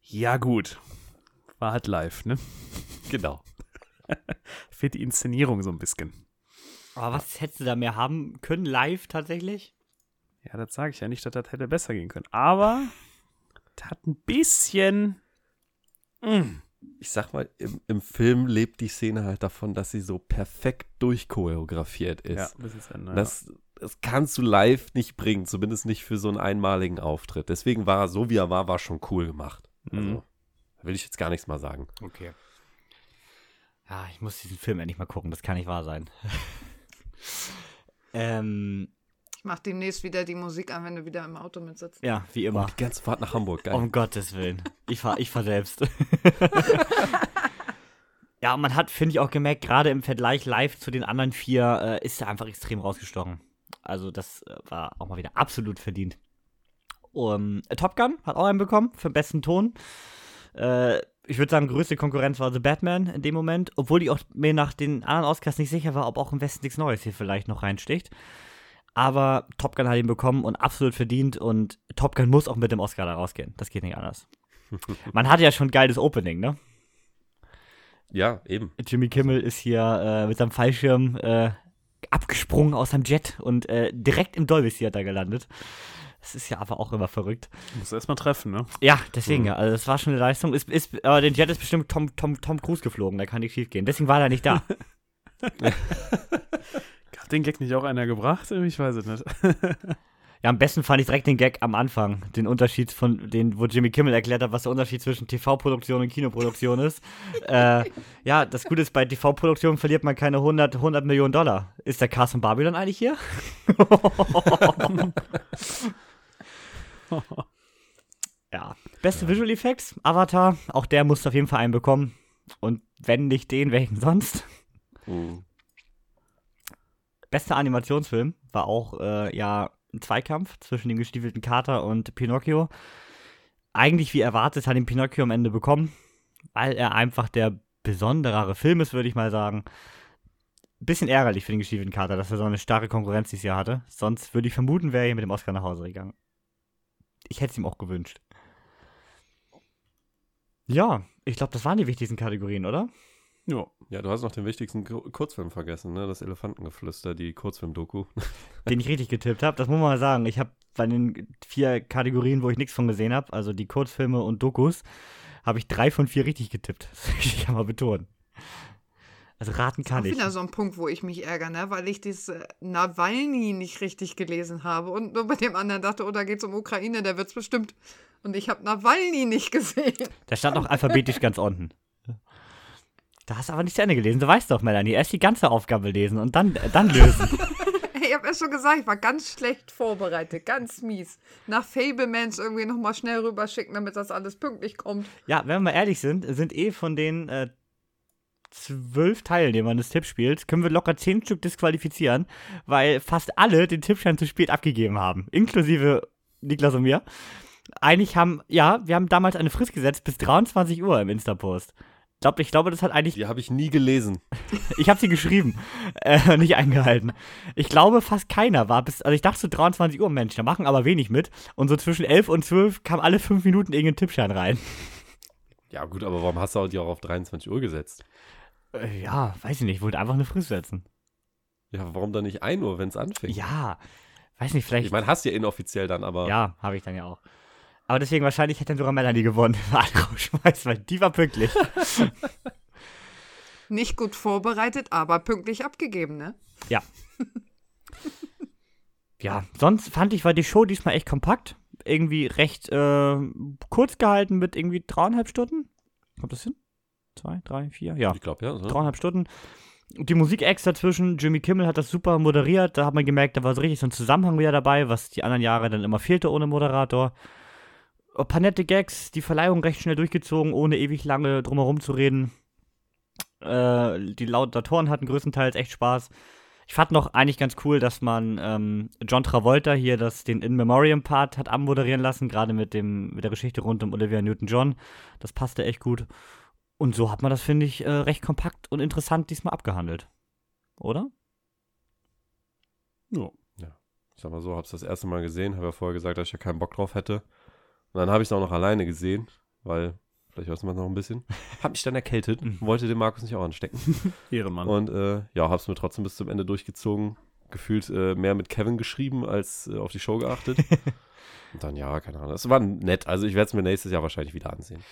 ja gut. War halt live, ne? Genau. Fehlt die Inszenierung so ein bisschen. Aber was hättest du da mehr haben können, live tatsächlich? Ja, das sage ich ja nicht, dass das hätte besser gehen können. Aber das hat ein bisschen. Mm. Ich sag mal, im, im Film lebt die Szene halt davon, dass sie so perfekt durchchoreografiert ist. Ja, das ist ja, naja. Das das kannst du live nicht bringen, zumindest nicht für so einen einmaligen Auftritt. Deswegen war er so, wie er war, war schon cool gemacht. Also, Mhm. da will ich jetzt gar nichts mal sagen. Okay. Ja, ich muss diesen Film endlich mal gucken, das kann nicht wahr sein. ähm, Ich mach demnächst wieder die Musik an, wenn du wieder im Auto mitsitzt. ja, wie immer. Die ganze Fahrt nach Hamburg, geil. Um Gottes Willen. Ich fahr, ich fahr selbst. ja, und man hat, finde ich, auch gemerkt, gerade im Vergleich live zu den anderen vier, äh, ist er einfach extrem rausgestochen. Also, das äh, war auch mal wieder absolut verdient. Um, Top Gun hat auch einen bekommen für den besten Ton. Äh, ich würde sagen, größte Konkurrenz war The Batman in dem Moment, obwohl ich auch mir nach den anderen Oscars nicht sicher war, ob auch im Westen nichts Neues hier vielleicht noch reinsticht. Aber Top Gun hat ihn bekommen und absolut verdient und Top Gun muss auch mit dem Oscar da rausgehen. Das geht nicht anders. Man hat ja schon ein geiles Opening, ne? Ja, eben. Jimmy Kimmel ist hier äh, mit seinem Fallschirm äh, abgesprungen aus seinem Jet und äh, direkt im Dolby Theater gelandet. Das ist ja aber auch immer verrückt. Muss erst mal treffen, ne? Ja, deswegen, ja, also das war schon eine Leistung. Ist, ist, aber den Jet ist bestimmt Tom, Tom, Tom Cruise geflogen, da kann nichts schief gehen. Deswegen war er nicht da. Hat den Gag nicht auch einer gebracht? Ich weiß es nicht. Ja, am besten fand ich direkt den Gag am Anfang. Den Unterschied von den, wo Jimmy Kimmel erklärt hat, was der Unterschied zwischen TV-Produktion und Kinoproduktion ist. äh, ja, das Gute ist, bei TV-Produktion verliert man keine 100, 100 Millionen Dollar. Ist der Cast von Babylon eigentlich hier? ja. Beste Visual Effects, Avatar, auch der musste auf jeden Fall einen bekommen. Und wenn nicht den, welchen sonst? Mhm. Bester Animationsfilm war auch äh, ja ein Zweikampf zwischen dem gestiefelten Kater und Pinocchio. Eigentlich wie erwartet hat ihn Pinocchio am Ende bekommen, weil er einfach der besonderere Film ist, würde ich mal sagen. Bisschen ärgerlich für den gestiefelten Kater, dass er so eine starke Konkurrenz dieses Jahr hatte. Sonst würde ich vermuten, wäre er mit dem Oscar nach Hause gegangen. Ich hätte es ihm auch gewünscht. Ja, ich glaube, das waren die wichtigsten Kategorien, oder? Ja. Ja, du hast noch den wichtigsten Ku- Kurzfilm vergessen, ne? Das Elefantengeflüster, die Kurzfilm-Doku. den ich richtig getippt habe. Das muss man mal sagen. Ich habe bei den vier Kategorien, wo ich nichts von gesehen habe, also die Kurzfilme und Dokus, habe ich drei von vier richtig getippt. Das will ich kann mal betonen. Also raten kann Auch ich. wieder so ein Punkt, wo ich mich ärgere, ne? weil ich diese Nawalny nicht richtig gelesen habe und nur bei dem anderen dachte, oh, da geht's um Ukraine, der wird's bestimmt. Und ich habe Nawalny nicht gesehen. Der stand auch alphabetisch ganz unten. Da hast du aber nicht zu Ende gelesen. Du weißt doch, Melanie. Erst die ganze Aufgabe lesen und dann, äh, dann lösen. Ich habe erst schon gesagt, ich war ganz schlecht vorbereitet, ganz mies. Nach Fablemans irgendwie nochmal schnell rüberschicken, damit das alles pünktlich kommt. ja, wenn wir mal ehrlich sind, sind eh von den äh, zwölf Teilnehmern des Tippspiels, können wir locker zehn Stück disqualifizieren, weil fast alle den Tippschein zu spät abgegeben haben. Inklusive Niklas und mir. Eigentlich haben, ja, wir haben damals eine Frist gesetzt bis 23 Uhr im Insta-Post. Glaub, ich glaube, das hat eigentlich Die habe ich nie gelesen. Ich habe sie geschrieben, äh, nicht eingehalten. Ich glaube, fast keiner war bis, also ich dachte so 23 Uhr, Mensch, da machen aber wenig mit. Und so zwischen 11 und 12 kam alle fünf Minuten irgendein Tippschein rein. Ja, gut, aber warum hast du die auch auf 23 Uhr gesetzt? Äh, ja, weiß ich nicht, ich wollte einfach eine Frist setzen. Ja, warum dann nicht 1 Uhr, wenn es anfängt? Ja, weiß nicht, vielleicht. Ich meine, hast du ja inoffiziell dann, aber. ja, habe ich dann ja auch. Aber deswegen wahrscheinlich hätte dann sogar Melanie gewonnen, weil alle rausschmeißt, weil die war pünktlich. Nicht gut vorbereitet, aber pünktlich abgegeben, ne? Ja. ja, sonst fand ich, war die Show diesmal echt kompakt. Irgendwie recht äh, kurz gehalten mit irgendwie dreieinhalb Stunden. Kommt das hin? Zwei, drei, vier? Ja, Ich glaube, ja. So. dreieinhalb Stunden. Und die Musik-Acts dazwischen, Jimmy Kimmel hat das super moderiert. Da hat man gemerkt, da war so richtig so ein Zusammenhang wieder dabei, was die anderen Jahre dann immer fehlte ohne Moderator. Ein paar nette Gags, die Verleihung recht schnell durchgezogen, ohne ewig lange drumherum zu reden. Äh, die Laudatoren hatten größtenteils echt Spaß. Ich fand noch eigentlich ganz cool, dass man ähm, John Travolta hier das, den In Memoriam Part hat anmoderieren lassen, gerade mit, mit der Geschichte rund um Olivia Newton-John. Das passte echt gut. Und so hat man das, finde ich, äh, recht kompakt und interessant diesmal abgehandelt. Oder? Ja. Ich sag mal so, hab's das erste Mal gesehen, habe ja vorher gesagt, dass ich ja keinen Bock drauf hätte. Und dann habe ich es auch noch alleine gesehen, weil, vielleicht hörst du mal noch ein bisschen, hab mich dann erkältet, Mhm. wollte den Markus nicht auch anstecken. Ehrenmann. Und äh, ja, hab's mir trotzdem bis zum Ende durchgezogen. Gefühlt äh, mehr mit Kevin geschrieben, als äh, auf die Show geachtet. Und dann, ja, keine Ahnung. Es war nett. Also ich werde es mir nächstes Jahr wahrscheinlich wieder ansehen.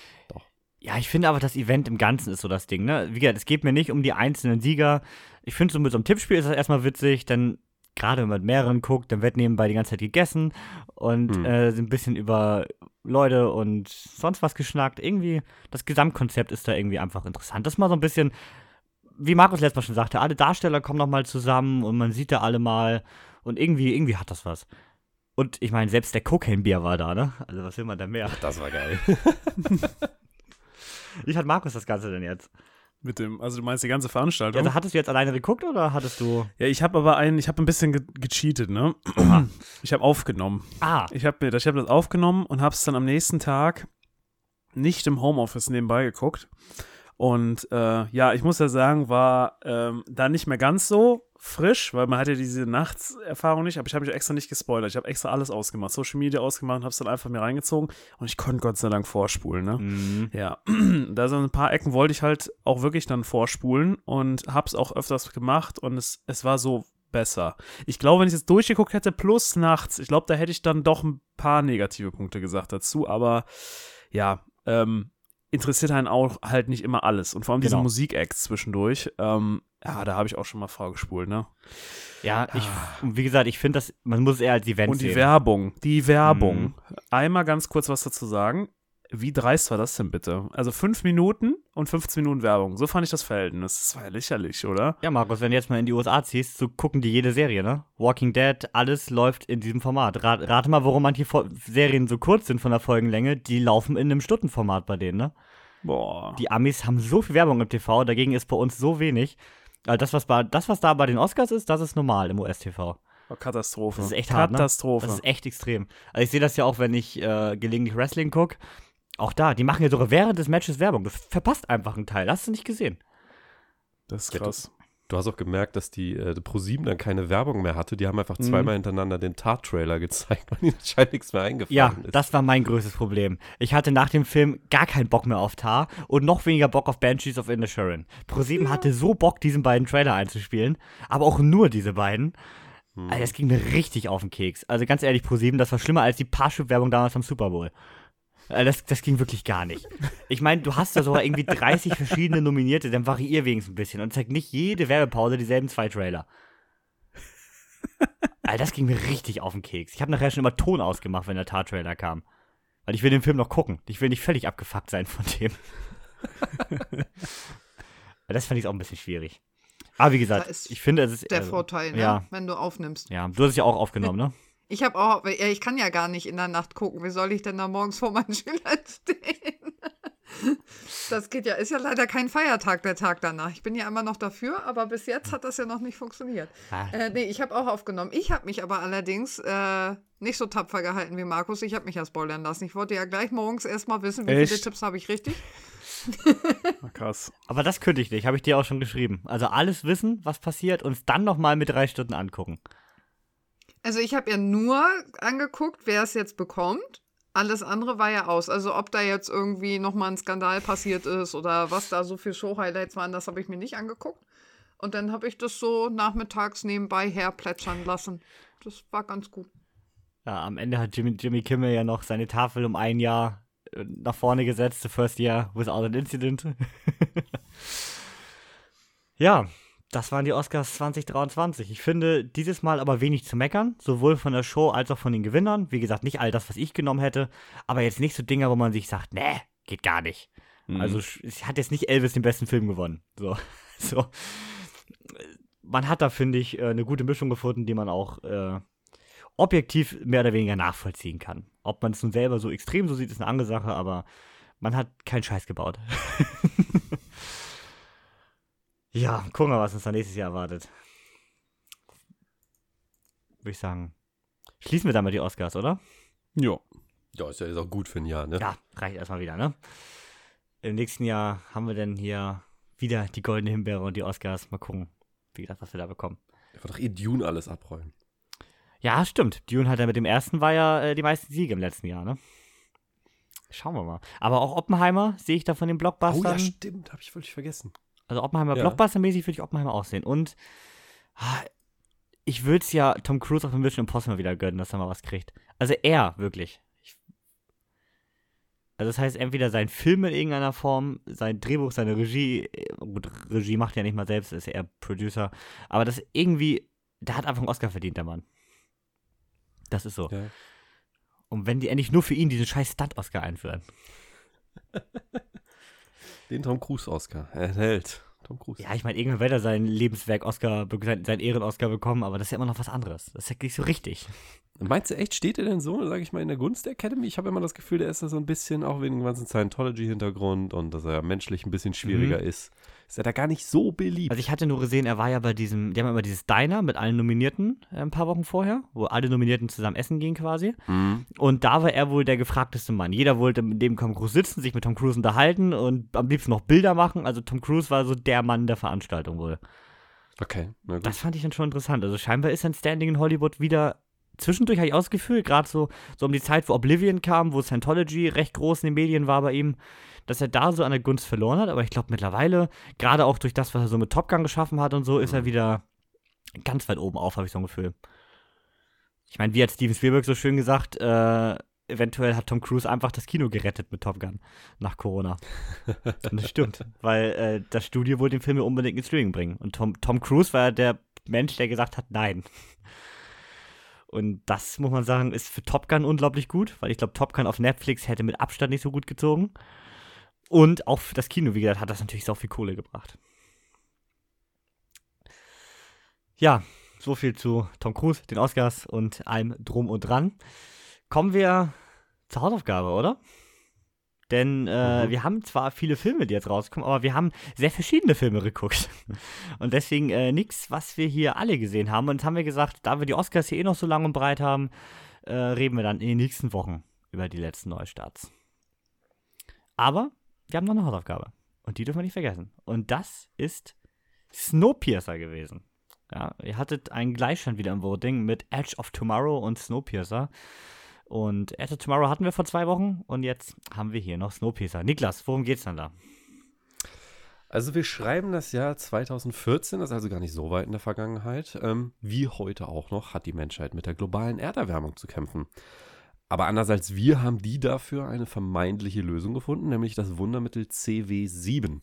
Ja, ich finde aber, das Event im Ganzen ist so das Ding, ne? Wie gesagt, es geht mir nicht um die einzelnen Sieger. Ich finde, so mit so einem Tippspiel ist das erstmal witzig, dann gerade wenn man mit mehreren guckt, dann wird nebenbei die ganze Zeit gegessen und Hm. äh, ein bisschen über Leute und sonst was geschnackt. Irgendwie, das Gesamtkonzept ist da irgendwie einfach interessant. Das ist mal so ein bisschen, wie Markus letztes Mal schon sagte, alle Darsteller kommen nochmal zusammen und man sieht da alle mal und irgendwie, irgendwie hat das was. Und ich meine, selbst der Cocaine Bier war da, ne? Also was will man da mehr? Das war geil. Wie hat Markus das Ganze denn jetzt? Mit dem, also du meinst die ganze Veranstaltung? Also hattest du jetzt alleine geguckt oder hattest du. ja, ich habe aber einen, ich habe ein bisschen ge gecheatet, ne? Ich habe aufgenommen. Ah, Ich habe mir, ich habe das aufgenommen und habe es dann am nächsten Tag nicht im Homeoffice nebenbei geguckt. Und äh, ja, ich muss ja sagen, war ähm, da nicht mehr ganz so frisch, weil man hatte diese Nachtserfahrung nicht, aber ich habe mich extra nicht gespoilert. Ich habe extra alles ausgemacht, Social Media ausgemacht und habe es dann einfach mir reingezogen und ich konnte Gott sei Dank vorspulen, ne? mhm. Ja, da sind ein paar Ecken wollte ich halt auch wirklich dann vorspulen und hab's auch öfters gemacht und es, es war so besser. Ich glaube, wenn ich jetzt durchgeguckt hätte, plus nachts, ich glaube, da hätte ich dann doch ein paar negative Punkte gesagt dazu, aber ja, ähm, interessiert einen auch halt nicht immer alles und vor allem diese Genau. Musik-Acts zwischendurch, ähm, ja, da habe ich auch schon mal vorgespult, ne? Ja, ich, wie gesagt, ich finde das, man muss es eher als Event Und die sehen. Werbung, die Werbung. Mhm. Einmal ganz kurz was dazu sagen. Wie dreist war das denn bitte? Also fünf Minuten und 15 Minuten Werbung. So fand ich das Verhältnis. Das war ja lächerlich, oder? Ja, Markus, wenn du jetzt mal in die USA ziehst, so gucken die jede Serie, ne? Walking Dead, alles läuft in diesem Format. Rat, rate mal, warum manche Fo Serien so kurz sind von der Folgenlänge, die laufen in einem Stundenformat bei denen, ne? Boah. Die Amis haben so viel Werbung im TV, dagegen ist bei uns so wenig. Also das, was, bei, das, was da bei den Oscars ist, das ist normal im US-TV. War Katastrophe. Das ist echt hart, ne? Katastrophe. Das ist echt extrem. Also ich sehe das ja auch, wenn ich äh, gelegentlich Wrestling gucke. Auch da, die machen ja sogar während des Matches Werbung. Du verpasst einfach einen Teil. Hast du nicht gesehen? Das ist Ja, krass. Du hast auch gemerkt, dass die äh, ProSieben dann keine Werbung mehr hatte. Die haben einfach Mhm. zweimal hintereinander den Tat-Trailer gezeigt, weil ihnen anscheinend nichts mehr eingefallen Ja, ist. das war mein größtes Problem. Ich hatte nach dem Film gar keinen Bock mehr auf Tar und noch weniger Bock auf Banshees of Inisherin. ProSieben hatte so Bock, diesen beiden Trailer einzuspielen, aber auch nur diese beiden. Hm. Also das ging mir richtig auf den Keks. Also ganz ehrlich, ProSieben, das war schlimmer als die Parship-Werbung damals am Super Bowl. Äh, Das, das ging wirklich gar nicht. Ich meine, du hast da sogar irgendwie 30 verschiedene Nominierte, dann variier wenigstens ein bisschen und zeig nicht jede Werbepause dieselben zwei Trailer. Alter, das ging mir richtig auf den Keks. Ich habe nachher schon immer Ton ausgemacht, wenn der Tar-Trailer kam. Weil ich will den Film noch gucken. Ich will nicht völlig abgefuckt sein von dem. das fand ich auch ein bisschen schwierig. Aber wie gesagt, ich finde, es ist. Der also, Vorteil, ne? Ja, wenn du aufnimmst. ja. Du hast es ja auch aufgenommen, ne? Ich habe auch, ich kann ja gar nicht in der Nacht gucken. Wie soll ich denn da morgens vor meinen Schülern stehen? Das geht ja, ist ja leider kein Feiertag, der Tag danach. Ich bin ja immer noch dafür, aber bis jetzt hat das ja noch nicht funktioniert. Ah, Äh, nee, ich habe auch aufgenommen. Ich habe mich aber allerdings äh, nicht so tapfer gehalten wie Markus. Ich habe mich ja spoilern lassen. Ich wollte ja gleich morgens erstmal wissen, wie viele Echt? Tipps habe ich richtig. Na, krass. Aber das könnte ich nicht, habe ich dir auch schon geschrieben. Also alles wissen, was passiert, und es dann nochmal mit drei Stunden angucken. Also ich habe ja nur angeguckt, wer es jetzt bekommt. Alles andere war ja aus. Also ob da jetzt irgendwie nochmal ein Skandal passiert ist oder was da so für Show-Highlights waren, das habe ich mir nicht angeguckt. Und dann habe ich das so nachmittags nebenbei herplätschern lassen. Das war ganz gut. Ja, am Ende hat Jimmy, Jimmy Kimmel ja noch seine Tafel um ein Jahr äh, nach vorne gesetzt, the first year without an incident. ja, das waren die Oscars 2023. Ich finde dieses Mal aber wenig zu meckern, sowohl von der Show als auch von den Gewinnern. Wie gesagt, nicht all das, was ich genommen hätte, aber jetzt nicht so Dinger, wo man sich sagt, nee, geht gar nicht. Mhm. Also hat jetzt nicht Elvis den besten Film gewonnen. So, so. Man hat da, finde ich, äh, eine gute Mischung gefunden, die man auch äh, objektiv mehr oder weniger nachvollziehen kann. Ob man es nun selber so extrem so sieht, ist eine andere Sache, aber man hat keinen Scheiß gebaut. ja, gucken wir, was uns da nächstes Jahr erwartet. Würde ich sagen. Schließen wir damit die Oscars, oder? Ja. ja, ist ja ist auch gut für ein Jahr, ne? Ja, reicht erstmal wieder, ne? Im nächsten Jahr haben wir dann hier wieder die Goldene Himbeere und die Oscars. Mal gucken, wie gesagt, was wir da bekommen. Ich wollte doch eh Dune alles abräumen. Ja, stimmt. Dune hat ja mit dem ersten war ja äh, die meisten Siege im letzten Jahr, ne? Schauen wir mal. Aber auch Oppenheimer sehe ich da von den Oh Blockbustern. ja, stimmt, habe ich völlig vergessen. Also Oppenheimer Ja. Blockbuster-mäßig würde ich Oppenheimer auch sehen. Und ah, ich würde es ja Tom Cruise auf dem Mission Impossible wieder gönnen, dass er mal was kriegt. Also er, wirklich. Ich, also das heißt, entweder sein Film in irgendeiner Form, sein Drehbuch, seine Regie, äh, gut, Regie macht er ja nicht mal selbst, ist eher Producer, aber dass irgendwie der hat einfach einen Oscar verdient, der Mann. Das ist so. Ja. Und wenn die endlich nur für ihn diesen scheiß Stunt-Oscar einführen. Den Tom Cruise-Oscar. Er hält. Tom Cruise. Ja, ich meine, irgendwann wird er sein Lebenswerk-Oscar, be- sein, sein Ehren-Oscar bekommen, aber das ist ja immer noch was anderes. Das ist ja nicht so richtig. Meinst du echt, steht er denn so, sage ich mal, in der Gunst der Academy? Ich habe immer das Gefühl, der ist da so ein bisschen, auch wegen dem ganzen Scientology-Hintergrund und dass er menschlich ein bisschen schwieriger ist, ist er da gar nicht so beliebt. Also ich hatte nur gesehen, er war ja bei diesem, die haben immer dieses Diner mit allen Nominierten äh, ein paar Wochen vorher, wo alle Nominierten zusammen essen gehen quasi. Mhm. Und da war er wohl der gefragteste Mann. Jeder wollte mit dem Tom Cruise sitzen, sich mit Tom Cruise unterhalten und am liebsten noch Bilder machen. Also Tom Cruise war so der Mann der Veranstaltung wohl. Okay, na gut. Das fand ich dann schon interessant. Also scheinbar ist sein Standing in Hollywood wieder zwischendurch habe ich ausgefühlt, gerade so, so um die Zeit, wo Oblivion kam, wo Scientology recht groß in den Medien war bei ihm, dass er da so an der Gunst verloren hat. Aber ich glaube mittlerweile, gerade auch durch das, was er so mit Top Gun geschaffen hat und so, ist er wieder ganz weit oben auf, habe ich so ein Gefühl. Ich meine, wie hat Steven Spielberg so schön gesagt, äh, eventuell hat Tom Cruise einfach das Kino gerettet mit Top Gun nach Corona. Und das stimmt, weil äh, das Studio wollte den Film ja unbedingt ins Streaming bringen. Und Tom, Tom Cruise war ja der Mensch, der gesagt hat, nein. Und das, muss man sagen, ist für Top Gun unglaublich gut, weil ich glaube, Top Gun auf Netflix hätte mit Abstand nicht so gut gezogen. Und auch für das Kino, wie gesagt, hat das natürlich so viel Kohle gebracht. Ja, so viel zu Tom Cruise, den Oscars und allem drum und dran. Kommen wir zur Hausaufgabe, oder? Denn äh, Mhm. wir haben zwar viele Filme, die jetzt rauskommen, aber wir haben sehr verschiedene Filme geguckt. Und deswegen äh, nichts, was wir hier alle gesehen haben. Und haben wir gesagt, da wir die Oscars hier eh noch so lang und breit haben, äh, reden wir dann in den nächsten Wochen über die letzten Neustarts. Aber wir haben noch eine Hausaufgabe. Und die dürfen wir nicht vergessen. Und das ist Snowpiercer gewesen. Ja, ihr hattet einen Gleichstand wieder im Voting mit Edge of Tomorrow und Snowpiercer. Und of Tomorrow hatten wir vor zwei Wochen und jetzt haben wir hier noch Snowpiercer. Niklas, worum geht's dann da? Also wir schreiben das Jahr 2014, das ist also gar nicht so weit in der Vergangenheit. Ähm, wie heute auch noch hat die Menschheit mit der globalen Erderwärmung zu kämpfen. Aber anders als wir haben die dafür eine vermeintliche Lösung gefunden, nämlich das Wundermittel CW7.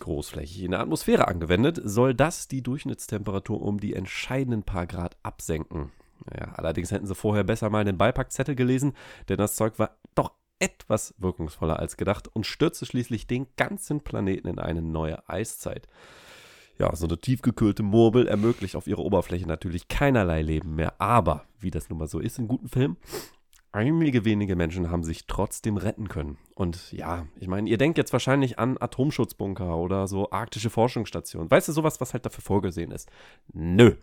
Großflächig in der Atmosphäre angewendet, soll das die Durchschnittstemperatur um die entscheidenden paar Grad absenken. Naja, allerdings hätten sie vorher besser mal den Beipackzettel gelesen, denn das Zeug war doch etwas wirkungsvoller als gedacht und stürzte schließlich den ganzen Planeten in eine neue Eiszeit. Ja, so eine tiefgekühlte Murmel ermöglicht auf ihrer Oberfläche natürlich keinerlei Leben mehr, aber wie das nun mal so ist in guten Filmen, einige wenige Menschen haben sich trotzdem retten können. Und ja, ich meine, ihr denkt jetzt wahrscheinlich an Atomschutzbunker oder so arktische Forschungsstationen. Weißt du, sowas, was halt dafür vorgesehen ist? Nö.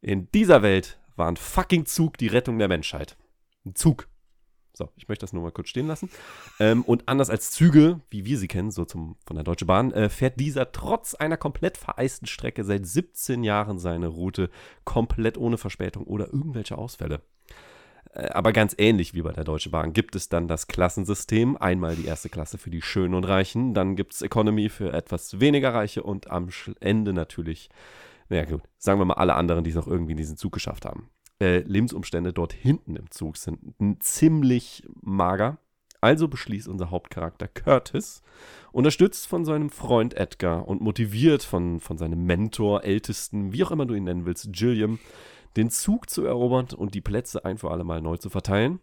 In dieser Welt war ein fucking Zug die Rettung der Menschheit. Ein Zug. So, ich möchte das nur mal kurz stehen lassen. Ähm, und anders als Züge, wie wir sie kennen, so zum, von der Deutschen Bahn, äh, fährt dieser trotz einer komplett vereisten Strecke seit 17 Jahren seine Route komplett ohne Verspätung oder irgendwelche Ausfälle. Äh, aber ganz ähnlich wie bei der Deutschen Bahn gibt es dann das Klassensystem. Einmal die erste Klasse für die Schönen und Reichen, dann gibt es Economy für etwas weniger Reiche und am Ende natürlich, naja gut, sagen wir mal alle anderen, die es noch irgendwie in diesen Zug geschafft haben. Äh, Lebensumstände dort hinten im Zug sind ziemlich mager. Also beschließt unser Hauptcharakter Curtis, unterstützt von seinem Freund Edgar und motiviert von, von seinem Mentor, Ältesten, wie auch immer du ihn nennen willst, Gilliam, den Zug zu erobern und die Plätze ein für alle Mal neu zu verteilen.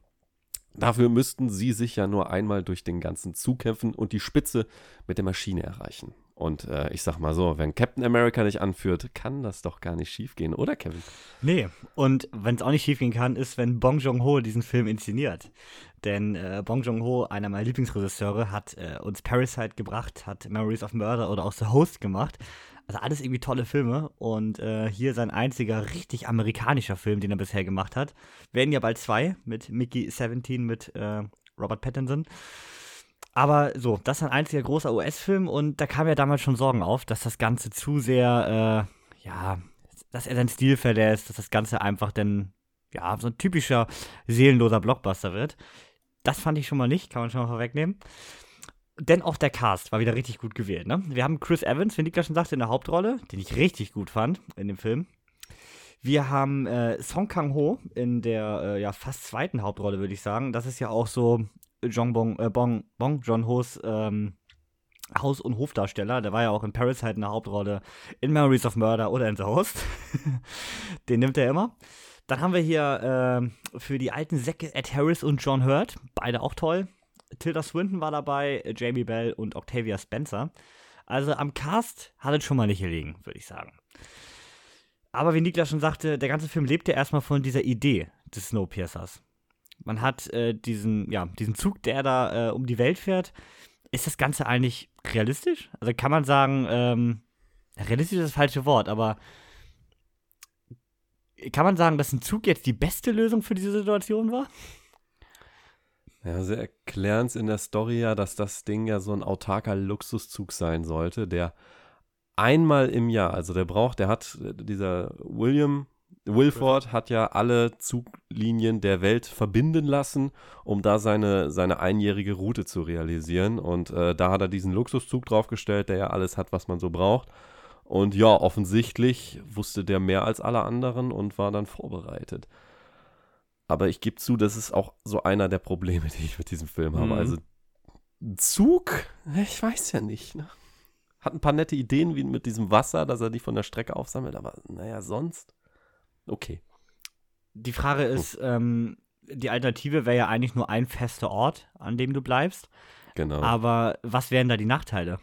Dafür müssten sie sich ja nur einmal durch den ganzen Zug kämpfen und die Spitze mit der Maschine erreichen. Und äh, ich sag mal so, wenn Captain America nicht anführt, kann das doch gar nicht schiefgehen, oder Kevin? Nee, und wenn es auch nicht schiefgehen kann, ist, wenn Bong Joon-ho diesen Film inszeniert. Denn äh, Bong Joon-ho, einer meiner Lieblingsregisseure, hat äh, uns Parasite gebracht, hat Memories of Murder oder auch The Host gemacht. Also alles irgendwie tolle Filme. Und äh, hier sein einziger richtig amerikanischer Film, den er bisher gemacht hat. Werden ja bald zwei mit Mickey 17 mit äh, Robert Pattinson. Aber so, das ist ein einziger großer US-Film und da kam ja damals schon Sorgen auf, dass das Ganze zu sehr, äh, ja, dass er seinen Stil verlässt, dass das Ganze einfach dann, ja, so ein typischer seelenloser Blockbuster wird. Das fand ich schon mal nicht, kann man schon mal vorwegnehmen. Denn auch der Cast war wieder richtig gut gewählt, ne? Wir haben Chris Evans, wie Niklas schon sagte, in der Hauptrolle, den ich richtig gut fand in dem Film. Wir haben äh, Song Kang-ho in der äh, ja, fast zweiten Hauptrolle, würde ich sagen. Das ist ja auch so Jong Bong, äh, Bong, Bong Joon-ho's ähm, Haus- und Hofdarsteller. Der war ja auch in Parasite in der Hauptrolle in Memories of Murder oder in The Host. Den nimmt er immer. Dann haben wir hier äh, für die alten Säcke Ed Harris und John Hurt. Beide auch toll. Tilda Swinton war dabei, Jamie Bell und Octavia Spencer. Also am Cast hat es schon mal nicht gelegen, würde ich sagen. Aber wie Niklas schon sagte, der ganze Film lebt ja erstmal von dieser Idee des Snowpiercers. Man hat äh, diesen, ja, diesen Zug, der da äh, um die Welt fährt. Ist das Ganze eigentlich realistisch? Also kann man sagen, ähm, realistisch ist das falsche Wort, aber kann man sagen, dass ein Zug jetzt die beste Lösung für diese Situation war? Ja, sie erklären es in der Story ja, dass das Ding ja so ein autarker Luxuszug sein sollte, der einmal im Jahr, also der braucht, der hat, dieser William, Wilford hat ja alle Zuglinien der Welt verbinden lassen, um da seine, seine einjährige Route zu realisieren. Und äh, da hat er diesen Luxuszug draufgestellt, der ja alles hat, was man so braucht. Und ja, offensichtlich wusste der mehr als alle anderen und war dann vorbereitet. Aber ich gebe zu, das ist auch so einer der Probleme, die ich mit diesem Film habe. Mhm. Also Zug, ich weiß ja nicht. Ne? Hat ein paar nette Ideen, wie mit diesem Wasser, dass er die von der Strecke aufsammelt, aber naja, sonst. Okay. Die Frage ist, ähm, die Alternative wäre ja eigentlich nur ein fester Ort, an dem du bleibst. Genau. Aber was wären da die Nachteile?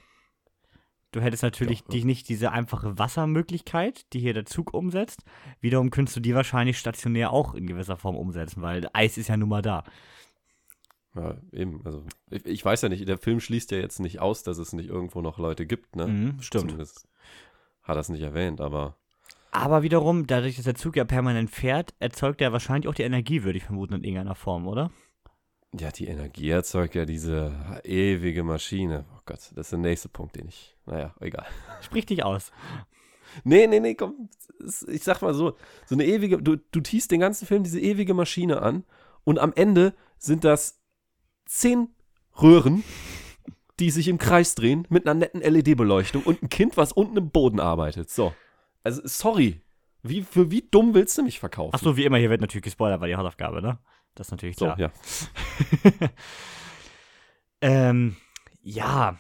Du hättest natürlich Ja, die, nicht diese einfache Wassermöglichkeit, die hier der Zug umsetzt. Wiederum könntest du die wahrscheinlich stationär auch in gewisser Form umsetzen, weil Eis ist ja nun mal da. ja, eben. Also, ich, ich weiß ja nicht, der Film schließt ja jetzt nicht aus, dass es nicht irgendwo noch Leute gibt, ne? Mhm, stimmt. Zumindest hat er es nicht erwähnt, aber Aber wiederum, dadurch, dass der Zug ja permanent fährt, erzeugt er wahrscheinlich auch die Energie, würde ich vermuten, in irgendeiner Form, oder? ja, die Energie erzeugt ja diese ewige Maschine. Oh Gott, das ist der nächste Punkt, den ich. Naja, egal. Sprich dich aus. Nee, nee, nee, komm. Ich sag mal so, so eine ewige, du, du tiest den ganzen Film diese ewige Maschine an und am Ende sind das zehn Röhren, die sich im Kreis drehen mit einer netten LED-Beleuchtung und ein Kind, was unten im Boden arbeitet. So. Also, sorry. Wie, für wie dumm willst du mich verkaufen? Achso, wie immer, hier wird natürlich gespoilert, weil die Hausaufgabe, ne? Das ist natürlich so, klar. ja. ähm, ja,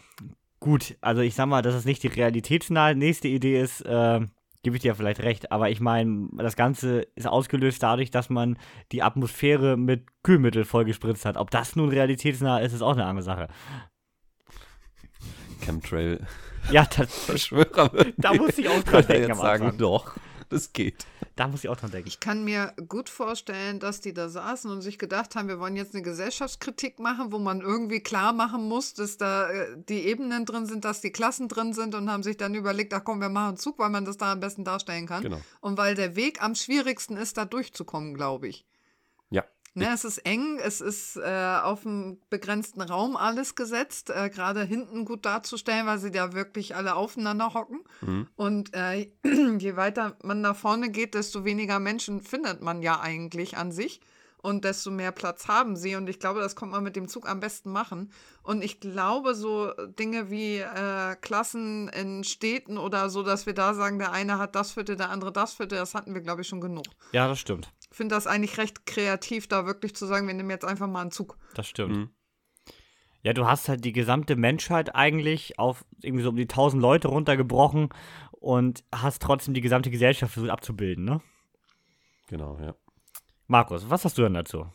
gut. Also ich sag mal, dass es nicht die realitätsnahe nächste Idee ist, äh, gebe ich dir vielleicht recht. Aber ich meine, das Ganze ist ausgelöst dadurch, dass man die Atmosphäre mit Kühlmittel vollgespritzt hat. Ob das nun realitätsnah ist, ist auch eine andere Sache. Chemtrail. Ja, das, Verschwörer. Da muss ich auch dran denken jetzt sagen, doch, das geht. da muss ich auch dran denken. Ich kann mir gut vorstellen, dass die da saßen und sich gedacht haben, wir wollen jetzt eine Gesellschaftskritik machen, wo man irgendwie klar machen muss, dass da äh, die Ebenen drin sind, dass die Klassen drin sind und haben sich dann überlegt, ach komm, wir machen einen Zug, weil man das da am besten darstellen kann. Genau. Und weil der Weg am schwierigsten ist, da durchzukommen, glaube ich. Ne, es ist eng, es ist äh, auf einem begrenzten Raum alles gesetzt, äh, gerade hinten gut darzustellen, weil sie da wirklich alle aufeinander hocken. Mhm. Und äh, je weiter man nach vorne geht, desto weniger Menschen findet man ja eigentlich an sich. Und desto mehr Platz haben sie. Und ich glaube, das kommt man mit dem Zug am besten machen. Und ich glaube, so Dinge wie äh, Klassen in Städten oder so, dass wir da sagen, der eine hat das Viertel, der andere das Viertel, das hatten wir, glaube ich, schon genug. Ja, das stimmt. Ich finde das eigentlich recht kreativ, da wirklich zu sagen, wir nehmen jetzt einfach mal einen Zug. Das stimmt. Mhm. Ja, du hast halt die gesamte Menschheit eigentlich auf irgendwie so um die 1000 Leute runtergebrochen und hast trotzdem die gesamte Gesellschaft versucht abzubilden, ne? Genau, ja. Markus, was hast du denn dazu?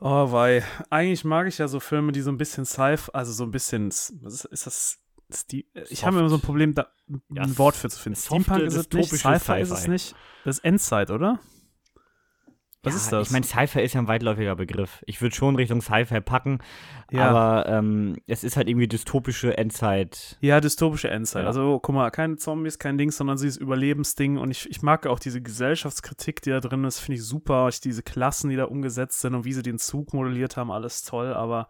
Oh, weil eigentlich mag ich ja so Filme, die so ein bisschen Sci-Fi, also so ein bisschen, was ist, ist das? Ste ich habe immer so ein Problem, da Ja, ein Wort für zu finden. Steampunk ist es nicht, Sci-Fi ist es nicht. Das ist Endzeit, oder? Was ja, ist das? Ich meine, Sci-Fi ist ja ein weitläufiger Begriff. Ich würde schon Richtung Sci-Fi packen, Ja. aber ähm, es ist halt irgendwie dystopische Endzeit. Ja, dystopische Endzeit. Ja. Also, guck mal, keine Zombies, kein Ding, sondern dieses Überlebensding. Und ich, ich mag auch diese Gesellschaftskritik, die da drin ist, finde ich super. Ich, diese Klassen, die da umgesetzt sind und wie sie den Zug modelliert haben, alles toll. Aber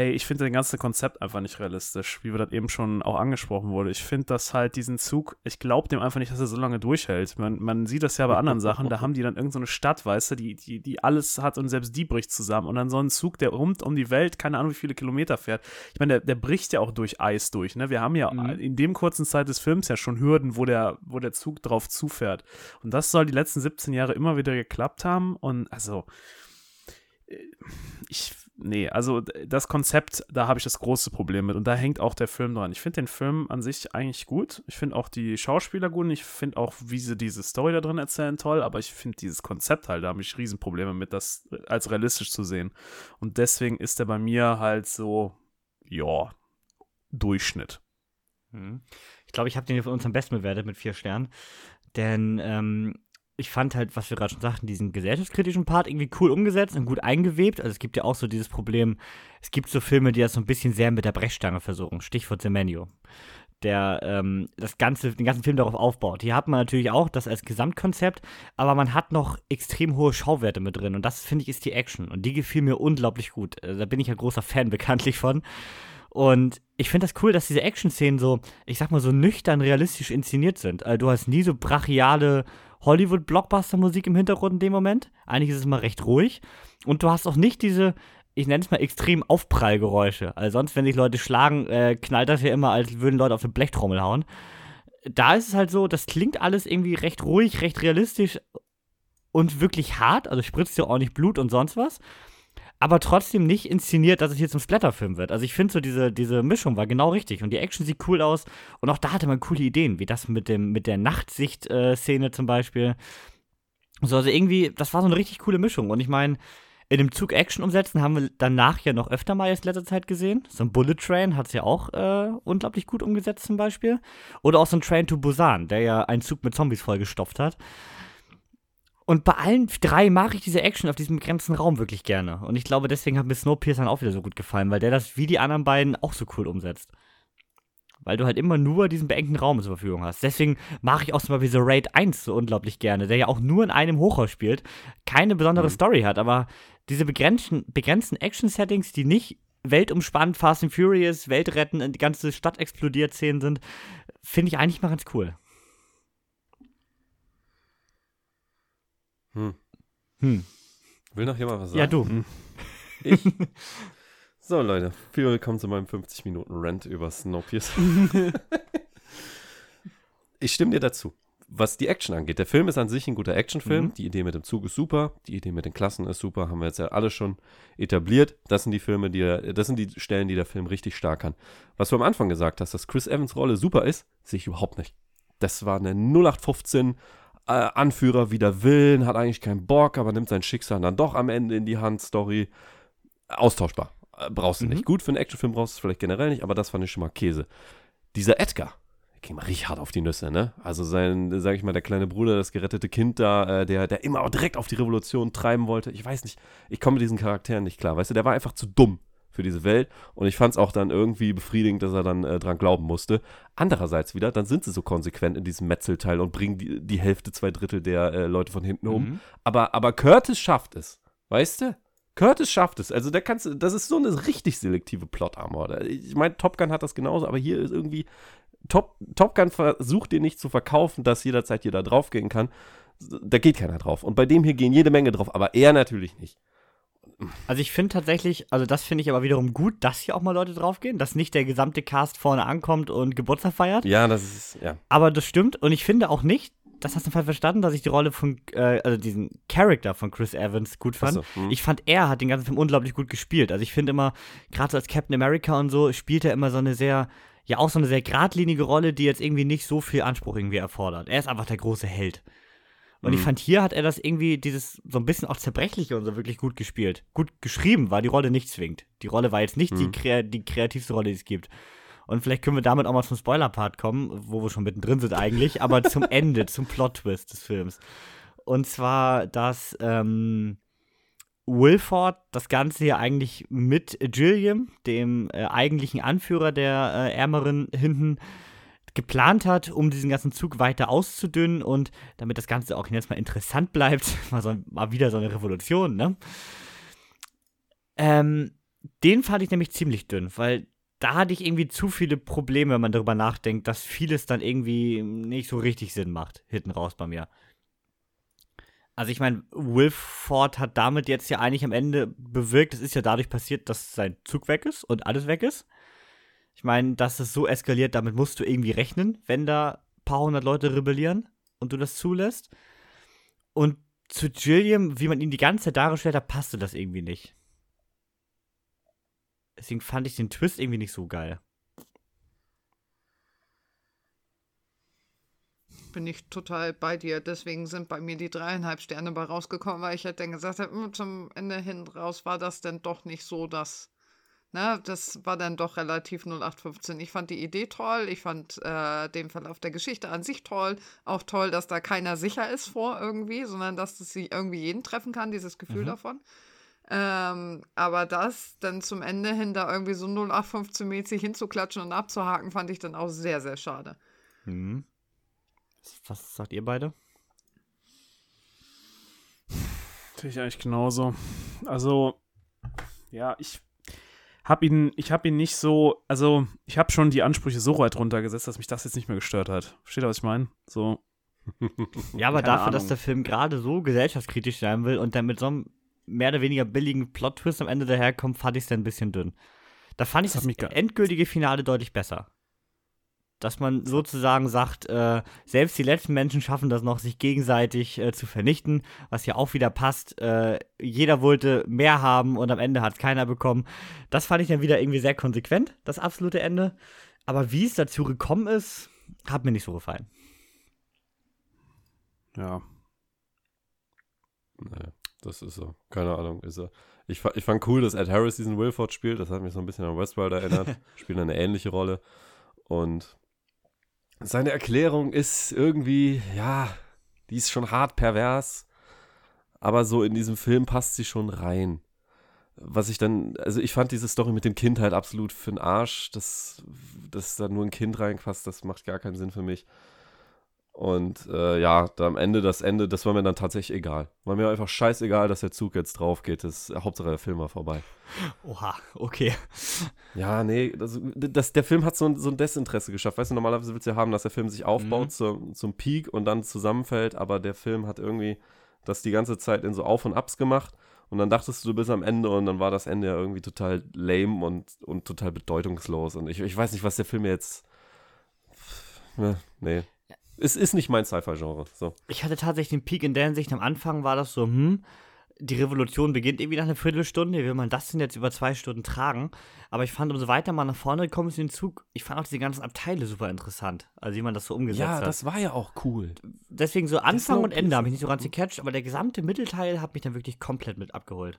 hey, ich finde das ganze Konzept einfach nicht realistisch, wie wir das eben schon auch angesprochen wurde. Ich finde, dass halt diesen Zug, ich glaube dem einfach nicht, dass er so lange durchhält. Man, man sieht das ja bei anderen Sachen, da haben die dann irgendeine so eine Stadt, weißt du, die, die, die alles hat und selbst die bricht zusammen. Und dann so ein Zug, der rund um die Welt, keine Ahnung, wie viele Kilometer fährt. Ich meine, der, der bricht ja auch durch Eis durch, ne? Wir haben ja Mhm. in dem kurzen Zeit des Films ja schon Hürden, wo der, wo der Zug drauf zufährt. Und das soll die letzten 17 Jahre immer wieder geklappt haben. Und also, äh, ich, nee, also das Konzept, da habe ich das große Problem mit und da hängt auch der Film dran. Ich finde den Film an sich eigentlich gut. Ich finde auch die Schauspieler gut und ich finde auch, wie sie diese Story da drin erzählen, toll, aber ich finde dieses Konzept halt, da habe ich Riesenprobleme mit, das als realistisch zu sehen. Und deswegen ist der bei mir halt so, ja, Durchschnitt. Mhm. Ich glaube, ich habe den von uns am besten bewertet mit vier Sternen. Denn ähm, ich fand halt, was wir gerade schon sagten, diesen gesellschaftskritischen Part irgendwie cool umgesetzt und gut eingewebt. Also es gibt ja auch so dieses Problem, es gibt so Filme, die das so ein bisschen sehr mit der Brechstange versuchen. Stichwort The. Der ähm, das ganze, den ganzen Film darauf aufbaut. Hier hat man natürlich auch das als Gesamtkonzept, aber man hat noch extrem hohe Schauwerte mit drin. Und das, finde ich, ist die Action. Und die gefiel mir unglaublich gut. Also, da bin ich ein großer Fan bekanntlich von. Und ich finde das cool, dass diese Action-Szenen so, ich sag mal, so nüchtern realistisch inszeniert sind. Also, du hast nie so brachiale Hollywood-Blockbuster-Musik im Hintergrund in dem Moment. Eigentlich ist es immer recht ruhig. Und du hast auch nicht diese, ich nenne es mal extrem Aufprallgeräusche. Also sonst, wenn sich Leute schlagen, äh, knallt das ja immer, als würden Leute auf eine Blechtrommel hauen. Da ist es halt so, das klingt alles irgendwie recht ruhig, recht realistisch und wirklich hart. Also spritzt ja auch nicht Blut und sonst was aber trotzdem nicht inszeniert, dass es hier zum Splatterfilm wird. Also ich finde so, diese, diese Mischung war genau richtig und die Action sieht cool aus und auch da hatte man coole Ideen, wie das mit, dem, mit der Nachtsicht-Szene zum Beispiel. So, also irgendwie, das war so eine richtig coole Mischung und ich meine, in dem Zug Action umsetzen haben wir danach ja noch öfter mal jetzt letzter Zeit gesehen. So ein Bullet Train hat es ja auch äh, unglaublich gut umgesetzt zum Beispiel. Oder auch so ein Train to Busan, der ja einen Zug mit Zombies vollgestopft hat. Und bei allen drei mag ich diese Action auf diesem begrenzten Raum wirklich gerne. Und ich glaube, deswegen hat mir Snowpiercer auch wieder so gut gefallen, weil der das wie die anderen beiden auch so cool umsetzt. Weil du halt immer nur diesen beengten Raum zur Verfügung hast. Deswegen mag ich auch zum Beispiel so Raid 1 so unglaublich gerne, der ja auch nur in einem Hochhaus spielt, keine besondere mhm. Story hat, aber diese begrenzten, begrenzten Action-Settings, die nicht weltumspannend Fast and Furious, Weltretten, die ganze Stadt explodiert Szenen sind, finde ich eigentlich mal ganz cool. Hm. Hm. Will noch jemand was sagen? Ja, du. Hm. Ich? So, Leute, viel willkommen zu meinem 50-Minuten-Rant über Snowpiercer. ich stimme dir dazu. Was die Action angeht, der Film ist an sich ein guter Actionfilm. Mhm. Die Idee mit dem Zug ist super. Die Idee mit den Klassen ist super. Haben wir jetzt ja alle schon etabliert. Das sind die Filme, die, das sind die Stellen, die der Film richtig stark kann. Was du am Anfang gesagt hast, dass Chris Evans Rolle super ist, sehe ich überhaupt nicht. Das war eine 0815 äh, Anführer wider Willen, hat eigentlich keinen Bock, aber nimmt sein Schicksal dann doch am Ende in die Hand. Story austauschbar. Äh, brauchst du mhm. nicht. Gut, für einen Actionfilm brauchst du es vielleicht generell nicht, aber das fand ich schon mal Käse. Dieser Edgar, ging mal richtig hart auf die Nüsse, ne? Also sein, sag ich mal, der kleine Bruder, das gerettete Kind da, äh, der, der immer auch direkt auf die Revolution treiben wollte. Ich weiß nicht, ich komme mit diesen Charakteren nicht klar. Weißt du, der war einfach zu dumm für diese Welt. Und ich fand es auch dann irgendwie befriedigend, dass er dann äh, dran glauben musste. Andererseits wieder, dann sind sie so konsequent in diesem Metzelteil und bringen die, die Hälfte, zwei Drittel der äh, Leute von hinten um. Mhm. Aber, aber Curtis schafft es. Weißt du? Curtis schafft es. Also da kannst du, das ist so eine richtig selektive Plot-Armor. Ich meine, Top Gun hat das genauso, aber hier ist irgendwie Top, Top Gun versucht dir nicht zu verkaufen, dass jederzeit jeder draufgehen kann. Da geht keiner drauf. Und bei dem hier gehen jede Menge drauf, aber er natürlich nicht. Also ich finde tatsächlich, also das finde ich aber wiederum gut, dass hier auch mal Leute draufgehen, dass nicht der gesamte Cast vorne ankommt und Geburtstag feiert. Ja, das ist, ja. Aber das stimmt und ich finde auch nicht, das hast du falsch verstanden, dass ich die Rolle von, äh, also diesen Charakter von Chris Evans gut fand. So, hm. Ich fand, er hat den ganzen Film unglaublich gut gespielt. Also ich finde immer, gerade so als Captain America und so, spielt er immer so eine sehr, ja auch so eine sehr geradlinige Rolle, die jetzt irgendwie nicht so viel Anspruch irgendwie erfordert. Er ist einfach der große Held. Und mhm. ich fand, hier hat er das irgendwie, dieses so ein bisschen auch zerbrechliche und so wirklich gut gespielt. Gut geschrieben war die Rolle nicht zwingend. Die Rolle war jetzt nicht mhm. die, die kreativste Rolle, die es gibt. Und vielleicht können wir damit auch mal zum Spoiler-Part kommen, wo wir schon mittendrin sind eigentlich, aber zum Ende, zum Plot-Twist des Films. Und zwar, dass ähm, Wilford das Ganze hier eigentlich mit Gilliam, dem äh, eigentlichen Anführer der äh, Ärmeren hinten, geplant hat, um diesen ganzen Zug weiter auszudünnen und damit das Ganze auch jetzt mal interessant bleibt, mal, so, mal wieder so eine Revolution, ne? Ähm, den fand ich nämlich ziemlich dünn, weil da hatte ich irgendwie zu viele Probleme, wenn man darüber nachdenkt, dass vieles dann irgendwie nicht so richtig Sinn macht, hinten raus bei mir. Also ich meine, Wilford hat damit jetzt ja eigentlich am Ende bewirkt, es ist ja dadurch passiert, dass sein Zug weg ist und alles weg ist. Ich meine, dass es so eskaliert, damit musst du irgendwie rechnen, wenn da ein paar hundert Leute rebellieren und du das zulässt. Und zu Gilliam, wie man ihn die ganze Zeit dargestellt hat, passte das irgendwie nicht. Deswegen fand ich den Twist irgendwie nicht so geil. Bin ich total bei dir. Deswegen sind bei mir die dreieinhalb Sterne bei rausgekommen, weil ich halt dann gesagt habe, hm, zum Ende hin raus war das dann doch nicht so, dass. Ne, das war dann doch relativ 0815. Ich fand die Idee toll, ich fand äh, den Verlauf der Geschichte an sich toll. Auch toll, dass da keiner sicher ist vor irgendwie, sondern dass das sie irgendwie jeden treffen kann, dieses Gefühl Mhm. davon. Ähm, aber das dann zum Ende hin da irgendwie so 0815-mäßig hinzuklatschen und abzuhaken, fand ich dann auch sehr, sehr schade. Mhm. Was sagt ihr beide? Sehe ich eigentlich genauso. Also, ja, ich habe ihn, ich habe ihn nicht so, also ich habe schon die Ansprüche so weit runtergesetzt, dass mich das jetzt nicht mehr gestört hat. Versteht ihr, was ich meine? So, Ja, aber Keine dafür, dass Ahnung. der Film gerade so gesellschaftskritisch sein will und dann mit so einem mehr oder weniger billigen Plot-Twist am Ende daherkommt, fand ich es dann ein bisschen dünn. Da fand ich Das das, endgültige Finale deutlich besser. Dass man sozusagen sagt, äh, selbst die letzten Menschen schaffen das noch, sich gegenseitig äh, zu vernichten, was ja auch wieder passt. Äh, jeder wollte mehr haben und am Ende hat es keiner bekommen. Das fand ich dann wieder irgendwie sehr konsequent, das absolute Ende. Aber wie es dazu gekommen ist, hat mir nicht so gefallen. ja. Nee, das ist so. Keine Ahnung, ist er. Ich, ich fand cool, dass Ed Harris diesen Wilford spielt. Das hat mich so ein bisschen an Westworld erinnert. Spielt eine ähnliche Rolle. Und seine Erklärung ist irgendwie, ja, die ist schon hart pervers. Aber so in diesem Film passt sie schon rein. Was ich dann, also ich fand diese Story mit dem Kind halt absolut für den Arsch. Dass, dass da nur ein Kind reinpasst, das macht gar keinen Sinn für mich. Und äh, ja, da am Ende, das Ende, das war mir dann tatsächlich egal. War mir einfach scheißegal, dass der Zug jetzt drauf geht. Das, Hauptsache der Film war vorbei. Oha, okay. Ja, nee, das, das, der Film hat so ein, so ein Desinteresse geschafft. Weißt du, normalerweise willst du ja haben, dass der Film sich aufbaut Mhm. zum, zum Peak und dann zusammenfällt, aber der Film hat irgendwie das die ganze Zeit in so Auf- und Abs gemacht und dann dachtest du, du bist am Ende und dann war das Ende ja irgendwie total lame und, und total bedeutungslos und ich, ich weiß nicht, was der Film jetzt. Ne, Nee. Es ist nicht mein Sci-Fi-Genre. So. Ich hatte tatsächlich den Peak in der Hinsicht. Am Anfang war das so, hm, die Revolution beginnt irgendwie nach einer Viertelstunde. Wie will man das denn jetzt über zwei Stunden tragen? Aber ich fand, umso weiter man nach vorne gekommen ist in den Zug, ich fand auch diese ganzen Abteile super interessant. Also wie man das so umgesetzt Ja, hat. das war ja auch cool. Deswegen so Anfang und. Ende habe ich nicht so ganz gecatcht, aber der gesamte Mittelteil hat mich dann wirklich komplett mit abgeholt.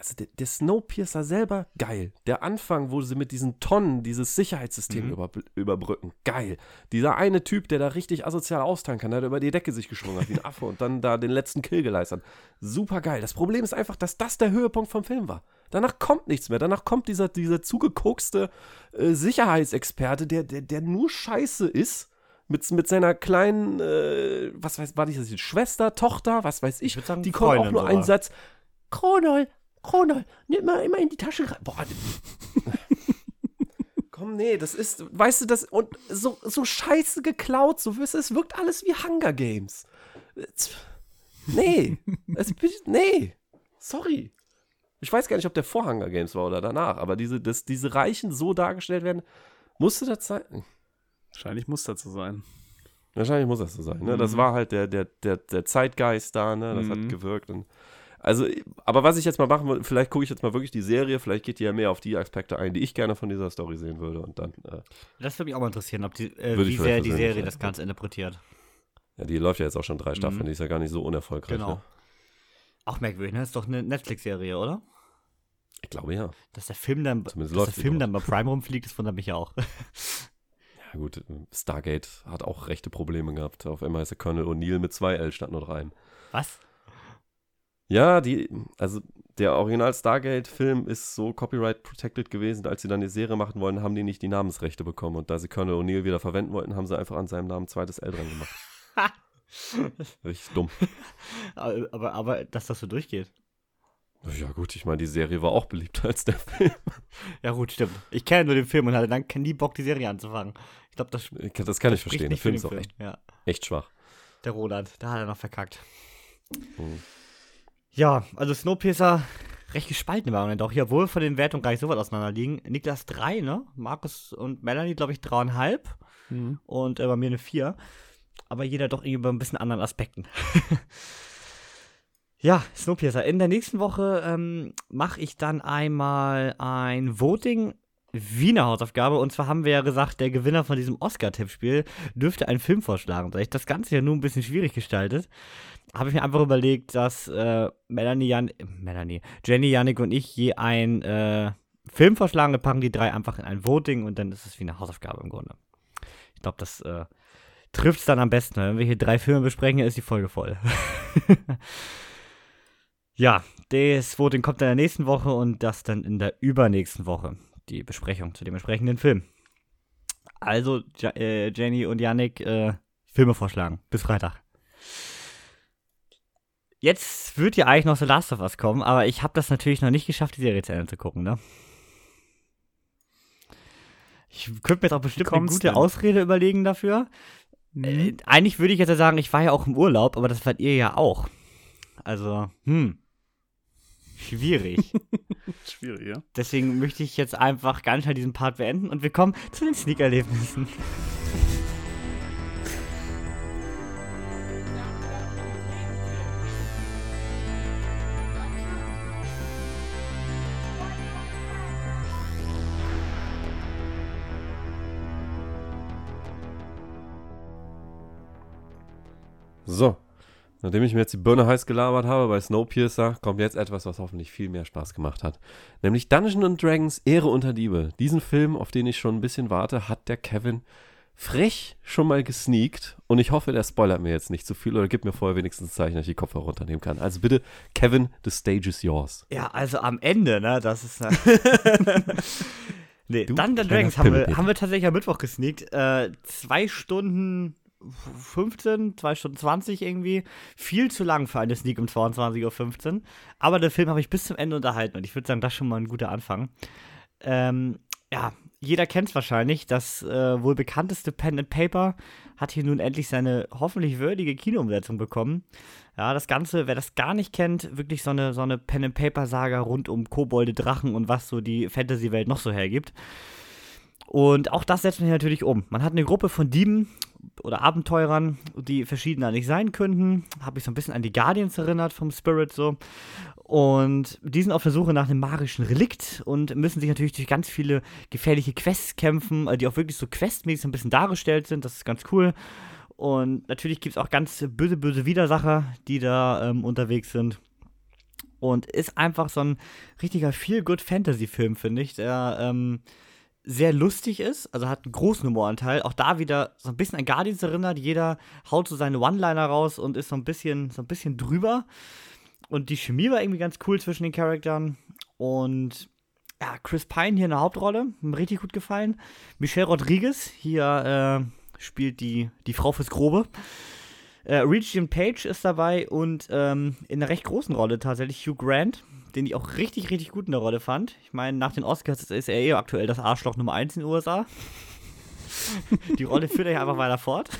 Also der, der Snowpiercer selber, geil. Der Anfang, wo sie mit diesen Tonnen dieses Sicherheitssystem Mhm. über, überbrücken, geil. Dieser eine Typ, der da richtig asozial austeilen kann, der da über die Decke sich geschwungen hat wie ein Affe und dann da den letzten Kill geleistet hat. Super geil. Das Problem ist einfach, dass das der Höhepunkt vom Film war. Danach kommt nichts mehr. Danach kommt dieser, dieser zugekokste äh, Sicherheitsexperte, der, der, der nur scheiße ist. Mit, mit seiner kleinen, äh, was weiß, war das, jetzt, Schwester, Tochter, was weiß ich, würd sagen, die kommt auch nur einen. Satz. Kronol, Kronol, nimm mal immer in die Tasche rein. Boah. Komm, nee, das ist, weißt du, das, und so, so scheiße geklaut, so wirst es wirkt alles wie Hunger Games. Nee, es, nee, sorry. Ich weiß gar nicht, ob der vor Hunger Games war oder danach, aber diese, dass diese Reichen so dargestellt werden, musste das sein. Wahrscheinlich muss das so sein. Wahrscheinlich muss das so sein. Ne? Das Mhm. war halt der, der, der, der Zeitgeist da, ne? Das Mhm. hat gewirkt. Und also, aber was ich jetzt mal machen will, vielleicht gucke ich jetzt mal wirklich die Serie, vielleicht geht die ja mehr auf die Aspekte ein, die ich gerne von dieser Story sehen würde. Und dann, äh, Das würde mich auch mal interessieren, ob die, äh, Würde wie sehr die Serie das Ganze interpretiert. ja, die läuft ja jetzt auch schon drei Staffeln, Mhm. die ist ja gar nicht so unerfolgreich. Genau. Ne? Auch merkwürdig, ne? Ist doch eine Netflix-Serie, oder? Ich glaube ja. Dass der Film dann, Zumindest dass der Film dann bei Prime rumfliegt, das wundert mich ja auch. Ja, gut, Stargate hat auch rechte Probleme gehabt. Auf einmal ist der Colonel O'Neill mit zwei L statt nur dreien. Was? Ja, die, also der Original Stargate-Film ist so copyright protected gewesen, als sie dann die Serie machen wollten, haben die nicht die Namensrechte bekommen. Und da sie Colonel O'Neill wieder verwenden wollten, haben sie einfach an seinem Namen zweites L dran gemacht. Richtig dumm. aber, aber, dass das so durchgeht. Ja, gut, ich meine, die Serie war auch beliebter als der Film. Ja, gut, stimmt. Ich kenne nur den Film und hatte dann nie Bock, die Serie anzufangen. Ich glaube, das Das kann ich verstehen. Der Film ist auch Film. echt, Ja, echt schwach. der Roland, da hat er noch verkackt. Mhm. Ja, also Snowpiercer, recht gespalten waren dann doch. Hier, obwohl von den Wertungen gar nicht so weit auseinander liegen. Niklas 3, ne? Markus und Melanie, glaube ich, 3,5. Mhm. Und äh, bei mir eine 4. Aber jeder doch irgendwie bei ein bisschen anderen Aspekten. Ja, Snowpiercer. In der nächsten Woche ähm, mache ich dann einmal ein Voting Wiener Hausaufgabe. Und zwar haben wir ja gesagt, der Gewinner von diesem Oscar-Tippspiel dürfte einen Film vorschlagen. Da ich das Ganze ja nur ein bisschen schwierig gestaltet, habe ich mir einfach überlegt, dass äh, Melanie, Jan Melanie, Jenny, Yannick und ich je einen äh, Film vorschlagen. Wir packen die drei einfach in ein Voting und dann ist es wie eine Hausaufgabe im Grunde. Ich glaube, das äh, trifft es dann am besten. Wenn wir hier drei Filme besprechen, ist die Folge voll. ja, das Voting kommt in der nächsten Woche und das dann in der übernächsten Woche. Die Besprechung zu dem entsprechenden Film. Also, ja, äh, Jenny und Yannick, äh, Filme vorschlagen. Bis Freitag. Jetzt wird ja eigentlich noch The Last of Us kommen, aber ich habe das natürlich noch nicht geschafft, die Serie zu Ende zu gucken, ne? Ich könnte mir jetzt auch bestimmt eine gute denn? Ausrede überlegen dafür. Äh, eigentlich würde ich jetzt ja sagen, ich war ja auch im Urlaub, aber das wart ihr ja auch. Also, hm. Schwierig. Schwierig, ja. Deswegen möchte ich jetzt einfach ganz schnell diesen Part beenden und wir kommen zu den Sneak-Erlebnissen. So, nachdem ich mir jetzt die Birne heiß gelabert habe bei Snowpiercer, kommt jetzt etwas, was hoffentlich viel mehr Spaß gemacht hat. Nämlich Dungeons Dragons Ehre unter Diebe. Diesen Film, auf den ich schon ein bisschen warte, hat der Kevin frech schon mal gesneakt und ich hoffe, der spoilert mir jetzt nicht zu viel oder gibt mir vorher wenigstens ein Zeichen, dass ich die Kopfhörer runternehmen kann. Also bitte, Kevin, the stage is yours. Ja, also am Ende, ne, das ist. Äh nee, Du Dungeons Dragons haben wir, haben wir tatsächlich am Mittwoch gesneakt. Äh, zwei Stunden 15, zwei Stunden 20 irgendwie. Viel zu lang für eine Sneak um 22.15 Uhr. Aber den Film habe ich bis zum Ende unterhalten und ich würde sagen, das ist schon mal ein guter Anfang. Ähm, ja, jeder kennt es wahrscheinlich. Das äh, wohl bekannteste Pen and Paper hat hier nun endlich seine hoffentlich würdige Kinoumsetzung bekommen. Ja, das Ganze, wer das gar nicht kennt, wirklich so eine, so eine Pen and Paper Saga rund um Kobolde, Drachen und was so die Fantasy-Welt noch so hergibt. Und auch das setzt man hier natürlich um. Man hat eine Gruppe von Dieben oder Abenteurern, die verschiedener nicht sein könnten. Habe ich so ein bisschen an die Guardians erinnert vom Spirit so. Und die sind auf der Suche nach einem magischen Relikt und müssen sich natürlich durch ganz viele gefährliche Quests kämpfen, äh, die auch wirklich so questmäßig so ein bisschen dargestellt sind. Das ist ganz cool. Und natürlich gibt es auch ganz böse, böse Widersacher, die da ähm, unterwegs sind. Und ist einfach so ein richtiger Feel-Good-Fantasy-Film, finde ich, der ähm, sehr lustig ist, also hat einen großen Humoranteil. Auch da wieder so ein bisschen an Guardians erinnert. Jeder haut so seine One-Liner raus und ist so ein bisschen, so ein bisschen drüber. Und die Chemie war irgendwie ganz cool zwischen den Charakteren. Und ja, Chris Pine hier in der Hauptrolle, mir richtig gut gefallen. Michelle Rodriguez hier äh, spielt die, die Frau fürs Grobe. Äh, Regent Page ist dabei und ähm, in einer recht großen Rolle tatsächlich Hugh Grant, den ich auch richtig, richtig gut in der Rolle fand. Ich meine, nach den Oscars ist er eh aktuell das Arschloch Nummer 1 in den USA. Die Rolle führt er ja einfach weiter fort.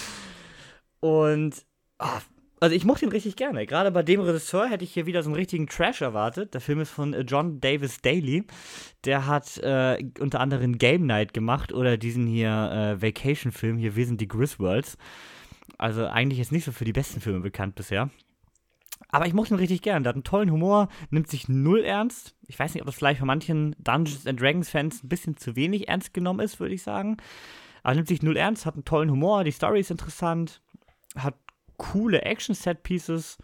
Und ah, also ich mochte ihn richtig gerne. Gerade bei dem Regisseur hätte ich hier wieder so einen richtigen Trash erwartet. Der Film ist von äh, John Davis Daly. Der hat äh, unter anderem Game Night gemacht oder diesen hier äh, Vacation-Film. Hier, wir sind die Griswolds. Also eigentlich ist nicht so für die besten Filme bekannt bisher. Aber ich mochte ihn richtig gern. Der hat einen tollen Humor, nimmt sich null ernst. Ich weiß nicht, ob das vielleicht von manchen Dungeons and Dragons Fans ein bisschen zu wenig ernst genommen ist, würde ich sagen. Aber nimmt sich null ernst, hat einen tollen Humor, die Story ist interessant, hat coole Action-Set-Pieces.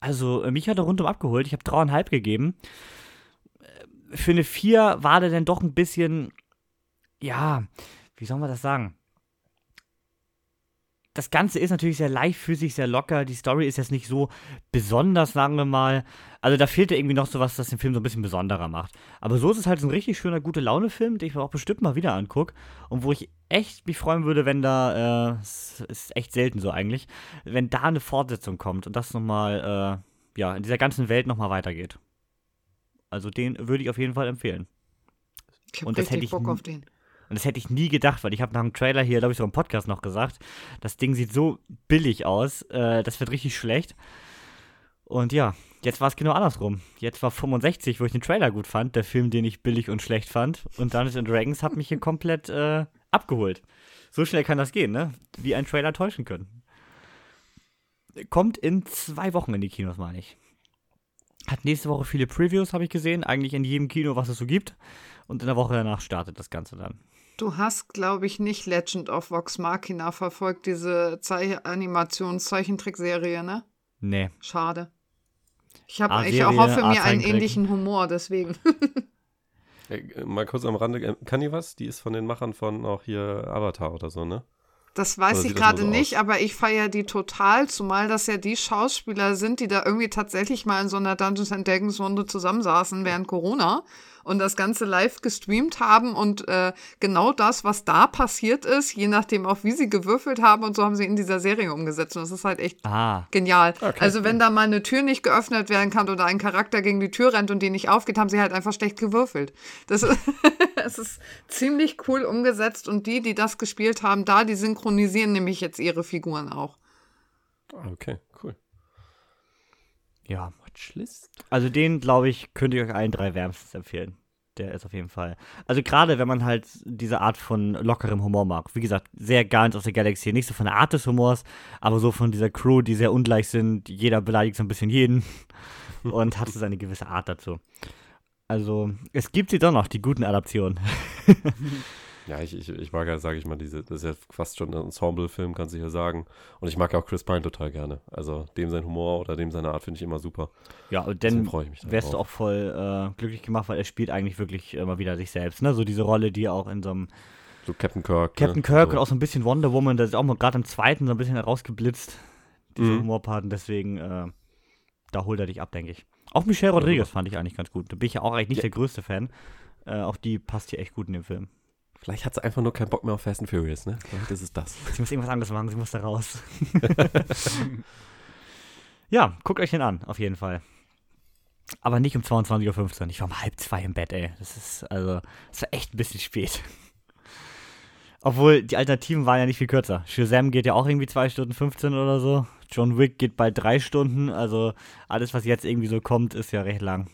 Also, äh, mich hat er rundum abgeholt. Ich habe dreieinhalb gegeben. Äh, Für eine vier war der dann doch ein bisschen, ja, wie soll man das sagen? Das Ganze ist natürlich sehr leichtfüßig, sehr locker. Die Story ist jetzt nicht so besonders, sagen wir mal. Also da fehlt irgendwie noch sowas, das den Film so ein bisschen besonderer macht. Aber so ist es halt so ein richtig schöner, gute Laune-Film, den ich mir auch bestimmt mal wieder angucke. Und wo ich echt mich freuen würde, wenn da, äh, es ist echt selten so eigentlich, wenn da eine Fortsetzung kommt und das nochmal, äh, ja, in dieser ganzen Welt nochmal weitergeht. Also den würde ich auf jeden Fall empfehlen. Ich hab Und das richtig hätte ich Bock auf den. Und das hätte ich nie gedacht, weil ich habe nach dem Trailer hier, glaube ich, so im Podcast noch gesagt, das Ding sieht so billig aus, äh, das wird richtig schlecht. Und ja, jetzt war es genau andersrum. Jetzt war 65, wo ich den Trailer gut fand, der Film, den ich billig und schlecht fand. Und Dungeons Dragons hat mich hier komplett äh, abgeholt. So schnell kann das gehen, ne? Wie ein Trailer täuschen können. kommt in zwei Wochen in die Kinos, meine ich. Hat nächste Woche viele Previews, habe ich gesehen. Eigentlich in jedem Kino, was es so gibt. Und in der Woche danach startet das Ganze dann. Du hast, glaube ich, nicht Legend of Vox Machina verfolgt, diese Zei Animations-Zeichentrickserie, ne? Nee. Schade. Ich, hab, Ah, ich hoffe mir einen ähnlichen Humor, deswegen. Äh, Mal kurz am Rande, äh, kann die was? Die ist von den Machern von auch hier Avatar oder so, ne? Das weiß Oder ich gerade so nicht, aus? aber ich feiere die total, zumal das ja die Schauspieler sind, die da irgendwie tatsächlich mal in so einer Dungeons and Dragons Runde zusammensaßen während Corona und das Ganze live gestreamt haben und äh, genau das, was da passiert ist, je nachdem auch wie sie gewürfelt haben und so haben sie in dieser Serie umgesetzt und das ist halt echt Ah. genial. Okay. Also wenn da mal eine Tür nicht geöffnet werden kann oder ein Charakter gegen die Tür rennt und die nicht aufgeht, haben sie halt einfach schlecht gewürfelt. Das ist, es ist ziemlich cool umgesetzt und die, die das gespielt haben, da, die synchronisieren nämlich jetzt ihre Figuren auch. Okay, cool. Ja. Also den, glaube ich, könnte ich euch allen drei wärmstens empfehlen. Der ist auf jeden Fall. Also gerade wenn man halt diese Art von lockerem Humor mag. Wie gesagt, sehr Guardians of the Galaxy. Nicht so von der Art des Humors, aber so von dieser Crew, die sehr ungleich sind. Jeder beleidigt so ein bisschen jeden und hat so seine gewisse Art dazu. Also, es gibt sie doch noch, die guten Adaptionen. Ja, ich, ich, ich mag ja, sage ich mal, diese, das ist ja fast schon ein Ensemble-Film, kannst du ja sagen. Und ich mag ja auch Chris Pine total gerne. Also dem sein Humor oder dem seine Art finde ich immer super. Ja, und dann wärst du auch voll äh, glücklich gemacht, weil er spielt eigentlich wirklich immer wieder sich selbst. Ne? So diese Rolle, die er auch in so einem So Captain Kirk. Captain ne? Kirk so. und auch so ein bisschen Wonder Woman, das ist auch mal gerade im zweiten so ein bisschen herausgeblitzt, diese Mhm. Humorparten, deswegen, äh, da holt er dich ab, denke ich. Auch Michelle Rodriguez fand ich eigentlich ganz gut. Da bin ich ja auch eigentlich nicht Ja. der größte Fan. Äh, auch die passt hier echt gut in den Film. Vielleicht hat sie einfach nur keinen Bock mehr auf Fast and Furious, ne? Vielleicht ist es das. Sie muss irgendwas anderes machen, sie muss da raus. ja, guckt euch den an, auf jeden Fall. Aber nicht um 22.15 Uhr. Ich war um halb zwei im Bett, ey. Das ist, also, das war echt ein bisschen spät. Obwohl, die Alternativen waren ja nicht viel kürzer. Shazam geht ja auch irgendwie 2 Stunden 15 oder so. John Wick geht bald 3 Stunden. Also, alles, was jetzt irgendwie so kommt, ist ja recht lang.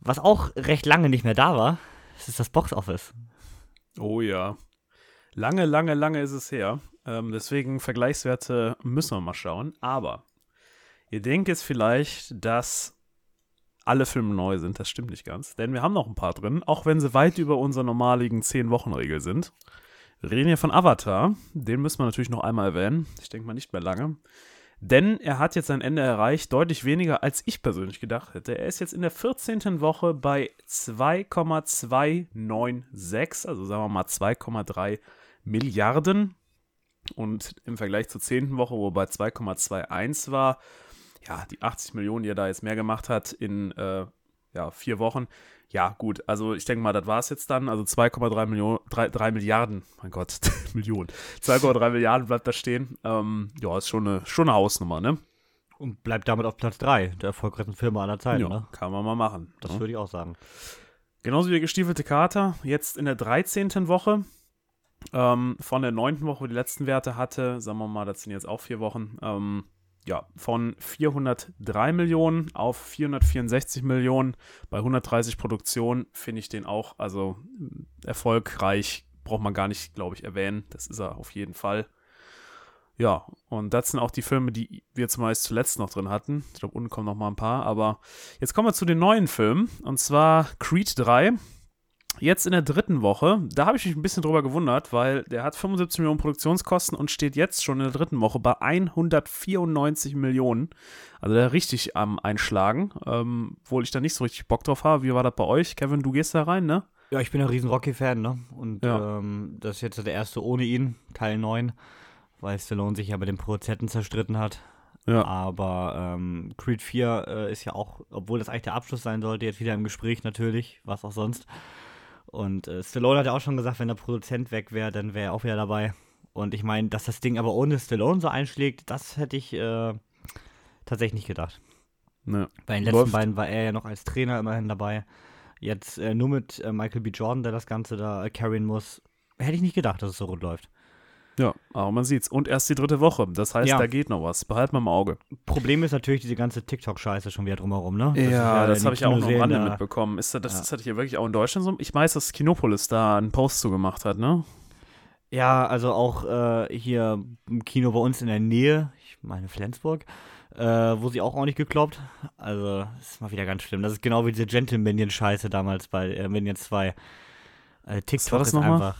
Was auch recht lange nicht mehr da war, das ist das Boxoffice. Oh ja. Lange, lange, lange ist es her. Ähm, deswegen Vergleichswerte müssen wir mal schauen. Aber ihr denkt jetzt vielleicht, dass alle Filme neu sind. Das stimmt nicht ganz. Denn wir haben noch ein paar drin, auch wenn sie weit über unserer normaligen 10-Wochen-Regel sind. Wir reden hier von Avatar. Den müssen wir natürlich noch einmal erwähnen. Ich denke mal nicht mehr lange. Denn er hat jetzt sein Ende erreicht, deutlich weniger als ich persönlich gedacht hätte. Er ist jetzt in der 14. Woche bei 2,296, also sagen wir mal 2,3 Milliarden. Und im Vergleich zur 10. Woche, wo er bei 2,21 war, ja, die 80 Millionen, die er da jetzt mehr gemacht hat in äh, ja, vier Wochen. Ja, gut, also ich denke mal, das war es jetzt dann. Also 2,3 Millionen, 3, 3 Milliarden, mein Gott, Millionen. 2,3 Milliarden bleibt da stehen. Ähm, ja, ist schon eine, schon eine Hausnummer, ne? Und bleibt damit auf Platz 3 der erfolgreichsten Filme aller Zeiten. ja, Ne? kann man mal machen. Das ne? würde ich auch sagen. Genauso wie der gestiefelte Kater, jetzt in der 13. Woche. Ähm, von der 9. Woche, wo die letzten Werte hatte, sagen wir mal, das sind jetzt auch vier Wochen. Ähm, ja, von 403 Millionen auf 464 Millionen bei 130 Produktionen finde ich den auch, also mm, erfolgreich, braucht man gar nicht, glaube ich, erwähnen. Das ist er auf jeden Fall. Ja, und das sind auch die Filme, die wir zumeist zuletzt noch drin hatten. Ich glaube, unten kommen noch mal ein paar, aber jetzt kommen wir zu den neuen Filmen, und zwar Creed 3. Jetzt in der dritten Woche, da habe ich mich ein bisschen drüber gewundert, weil der hat 75 Millionen Produktionskosten und steht jetzt schon in der dritten Woche bei 194 Millionen. Also der richtig am Einschlagen, ähm, obwohl ich da nicht so richtig Bock drauf habe. Wie war das bei euch? Kevin, du gehst da rein, ne? Ja, ich bin ein riesen Rocky-Fan, ne? Und Ja. ähm, das ist jetzt der erste ohne ihn, Teil 9, weil Stallone sich ja mit dem Produzenten zerstritten hat. Ja. Aber ähm, Creed 4 äh, ist ja auch, obwohl das eigentlich der Abschluss sein sollte, jetzt wieder im Gespräch natürlich, was auch sonst. Und äh, Stallone hat ja auch schon gesagt, wenn der Produzent weg wäre, dann wäre er auch wieder dabei. Und ich meine, dass das Ding aber ohne Stallone so einschlägt, das hätte ich äh, tatsächlich nicht gedacht. Ne. Bei den letzten Läuft. beiden war er ja noch als Trainer immerhin dabei. Jetzt äh, nur mit äh, Michael B. Jordan, der das Ganze da äh, carryen muss. Hätte ich nicht gedacht, dass es so rund läuft. Ja, aber man sieht's. Und erst die dritte Woche. Das heißt, Ja. da geht noch was. Behalt mal im Auge. Problem ist natürlich diese ganze TikTok-Scheiße schon wieder drumherum, ne? ist ja, das in habe ich auch noch am Rande mitbekommen. Ist das, das Ja. ist das hier wirklich auch in Deutschland so? Ich weiß, dass Kinopolis da einen Post zu gemacht hat, ne? Ja, also auch äh, hier im Kino bei uns in der Nähe, ich meine Flensburg, äh, wo sie auch ordentlich gekloppt. Also, das ist mal wieder ganz schlimm. Das ist genau wie diese Gentle-Minion-Scheiße damals bei äh, Minion 2. Äh, TikTok war das ist noch mal?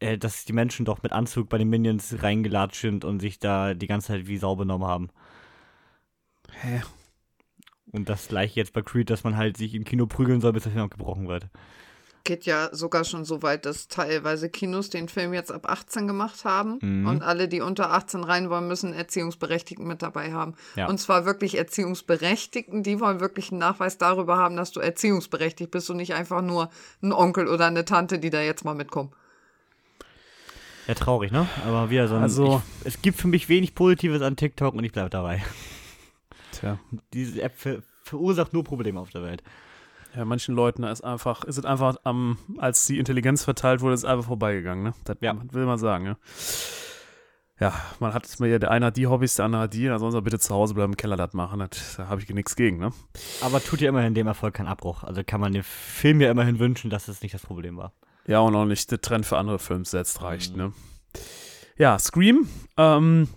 Äh, dass die Menschen doch mit Anzug bei den Minions reingelatscht sind und sich da die ganze Zeit wie Sau benommen haben. Hä? Und das gleiche jetzt bei Creed, dass man halt sich im Kino prügeln soll, bis der Film abgebrochen wird. Geht ja sogar schon so weit, dass teilweise Kinos den Film jetzt ab 18 gemacht haben Mhm. und alle, die unter 18 rein wollen, müssen Erziehungsberechtigten mit dabei haben. Ja. Und zwar wirklich Erziehungsberechtigten, die wollen wirklich einen Nachweis darüber haben, dass du erziehungsberechtigt bist und nicht einfach nur ein Onkel oder eine Tante, die da jetzt mal mitkommen. Ja, traurig, ne? Aber wieder so ein. Also- ich, es gibt für mich wenig Positives an TikTok und ich bleibe dabei. Tja. Diese App ver verursacht nur Probleme auf der Welt. Ja, manchen Leuten ist einfach, ist es einfach am, als die Intelligenz verteilt wurde, ist es einfach vorbeigegangen, ne? Das Ja. will man sagen, ja. Ja, man hat es mir ja, der eine hat die Hobbys, der andere hat die, dann soll er bitte zu Hause bleiben, im Keller das machen, das, da habe ich nichts gegen, ne? Aber tut ja immerhin dem Erfolg keinen Abbruch. Also kann man dem Film ja immerhin wünschen, dass es nicht das Problem war. Ja, und auch nicht der Trend für andere Filme setzt, reicht, ne? Ja, Scream, ähm,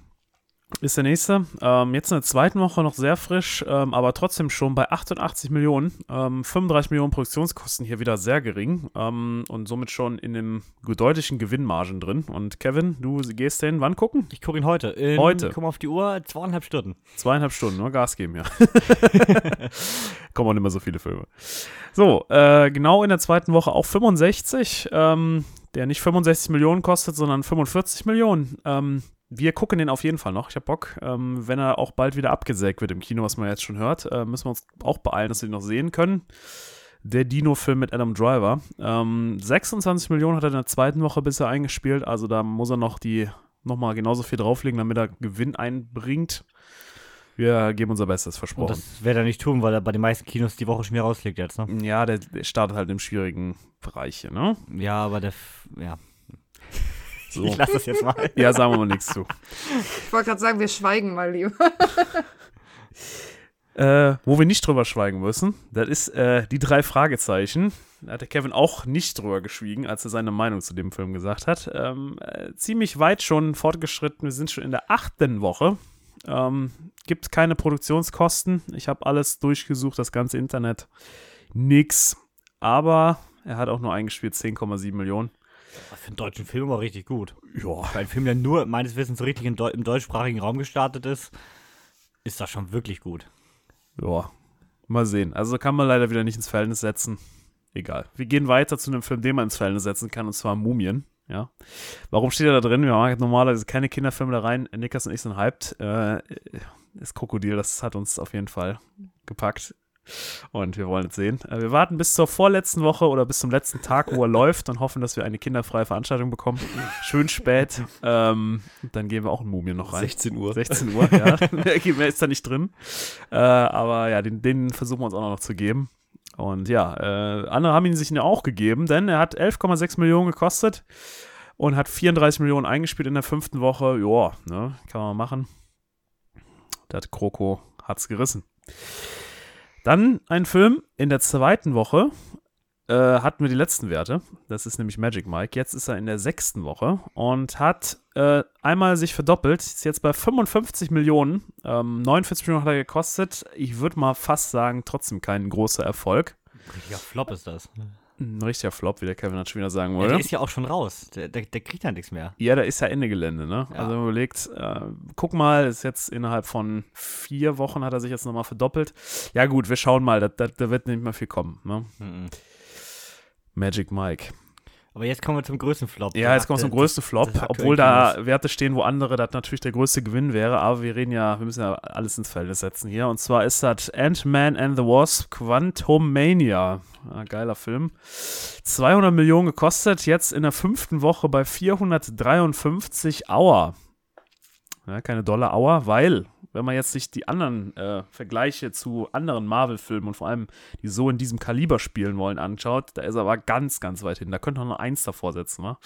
ist der nächste. Ähm, jetzt in der zweiten Woche noch sehr frisch, ähm, aber trotzdem schon bei 88 Millionen. Ähm, 35 Millionen Produktionskosten hier wieder sehr gering ähm, und somit schon in dem deutlichen Gewinnmargen drin. Und Kevin, du gehst den wann gucken? Ich gucke ihn heute. In, Heute. Komm auf die Uhr, zweieinhalb Stunden. Zweieinhalb Stunden, nur Gas geben, ja. Kommen auch nicht mehr so viele Filme. So, äh, genau in der zweiten Woche auch 65, ähm, der nicht 65 Millionen kostet, sondern 45 Millionen. Ähm, wir gucken den auf jeden Fall noch. Ich hab Bock. Ähm, wenn er auch bald wieder abgesägt wird im Kino, was man jetzt schon hört, äh, müssen wir uns auch beeilen, dass wir ihn noch sehen können. Der Dino-Film mit Adam Driver. Ähm, 26 Millionen hat er in der zweiten Woche bisher eingespielt, also da muss er noch die nochmal genauso viel drauflegen, damit er Gewinn einbringt. Wir geben unser Bestes, Und versprochen. das wird er nicht tun, weil er bei den meisten Kinos die Woche schon wieder rausliegt jetzt, ne? ja, der, der startet halt im schwierigen Bereich hier, ne? Ja, aber der. Ja. So. Ich lasse das jetzt mal. Ja, sagen wir mal nichts zu. Ich wollte gerade sagen, wir schweigen mal lieber. Äh, wo wir nicht drüber schweigen müssen, das ist äh, die drei Fragezeichen. Da hat der Kevin auch nicht drüber geschwiegen, als er seine Meinung zu dem Film gesagt hat. Ähm, äh, ziemlich weit schon fortgeschritten. Wir sind schon in der achten Woche. Ähm, gibt keine Produktionskosten. Ich habe alles durchgesucht, das ganze Internet. Nix. Aber er hat auch nur eingespielt 10,7 Millionen. Für einen deutschen Film war richtig gut. Ja, Für einen Film, der nur meines Wissens richtig Deu im deutschsprachigen Raum gestartet ist, ist das schon wirklich gut. Ja, mal sehen. Also kann man leider wieder nicht ins Verhältnis setzen. Egal. Wir gehen weiter zu einem Film, den man ins Verhältnis setzen kann, und zwar Mumien. Ja. Warum steht er da drin? Wir machen normalerweise keine Kinderfilme da rein. Nickers und ich sind hyped. Äh, das Krokodil, das hat uns auf jeden Fall gepackt. Und wir wollen es sehen. Äh, wir warten bis zur vorletzten Woche oder bis zum letzten Tag, wo er läuft und hoffen, dass wir eine kinderfreie Veranstaltung bekommen. Schön spät. Ähm, dann gehen wir auch in Mumien noch rein. 16 Uhr. 16 Uhr, ja. Mehr ist da nicht drin. Äh, aber ja, den, den versuchen wir uns auch noch zu geben. Und ja, äh, andere haben ihn sich ja auch gegeben, denn er hat 11,6 Millionen gekostet und hat 34 Millionen eingespielt in der fünften Woche. Ja, ne, kann man machen. Das Kroko hat's gerissen. Dann ein Film in der zweiten Woche. Äh, hatten wir die letzten Werte. Das ist nämlich Magic Mike. Jetzt ist er in der sechsten Woche und hat äh, einmal sich verdoppelt. Ist jetzt bei 55 Millionen. Ähm, 49 Millionen hat er gekostet. Ich würde mal fast sagen, trotzdem kein großer Erfolg. Richtiger Flop ist das. Ein richtiger Flop, wie der Kevin hat schon wieder sagen Ja, wollte. der ist ja auch schon raus. Der, der, der kriegt ja nichts mehr. Ja, da ist ja Ende Gelände, ne? Ja. Also überlegt, äh, guck mal, ist jetzt innerhalb von vier Wochen hat er sich jetzt nochmal verdoppelt. Ja gut, wir schauen mal, da, da, da wird nicht mehr viel kommen, ne? Mhm. Magic Mike. Aber jetzt kommen wir zum größten Flop. Ja, jetzt kommen wir zum größten Flop, obwohl da Werte stehen, wo andere das natürlich der größte Gewinn wäre, aber wir reden ja, wir müssen ja alles ins Verhältnis setzen hier. Und zwar ist das Ant-Man and the Wasp Quantum Mania. Ah, geiler Film. 200 Millionen gekostet, jetzt in der fünften Woche bei 453 Auer. Ja, keine Dollar Auer, weil, wenn man jetzt sich die anderen äh, Vergleiche zu anderen Marvel-Filmen und vor allem die so in diesem Kaliber spielen wollen anschaut, da ist er aber ganz, ganz weit hin. Da könnte man noch eins davor setzen, wa?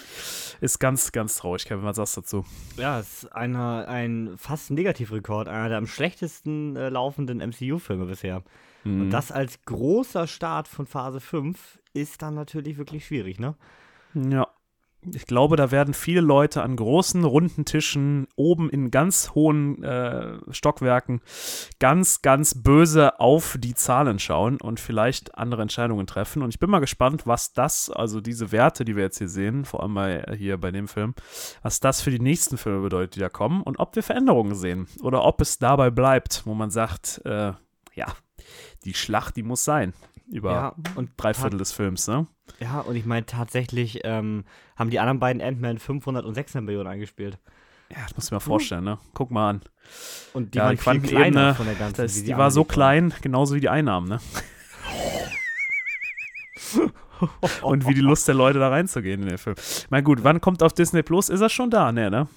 Ist ganz, ganz traurig. Kevin, was sagst du dazu? Ja, es ist einer, ein fast Negativrekord, einer der am schlechtesten äh, laufenden MCU-Filme bisher. Mhm. Und das als großer Start von Phase 5 ist dann natürlich wirklich schwierig, ne? Ja. Ich glaube, da werden viele Leute an großen, runden Tischen oben in ganz hohen äh, Stockwerken ganz, ganz böse auf die Zahlen schauen und vielleicht andere Entscheidungen treffen. Und ich bin mal gespannt, was das, also diese Werte, die wir jetzt hier sehen, vor allem bei, hier bei dem Film, was das für die nächsten Filme bedeutet, die da kommen und ob wir Veränderungen sehen oder ob es dabei bleibt, wo man sagt, äh, ja, die Schlacht, die muss sein über Ja, und drei Viertel des Films, ne? Ja, und ich meine, tatsächlich ähm, haben die anderen beiden Ant-Man 500 und 600 Millionen eingespielt. Ja, das muss ich mir vorstellen, ne? Guck mal an. Und die Ja, waren die viel kleiner von der ganzen. Das, sie die war so klein, genauso wie die Einnahmen, ne? Und wie die Lust der Leute da reinzugehen in den Film. Na gut, wann kommt auf Disney Plus? Ist er schon da? Ne, ne?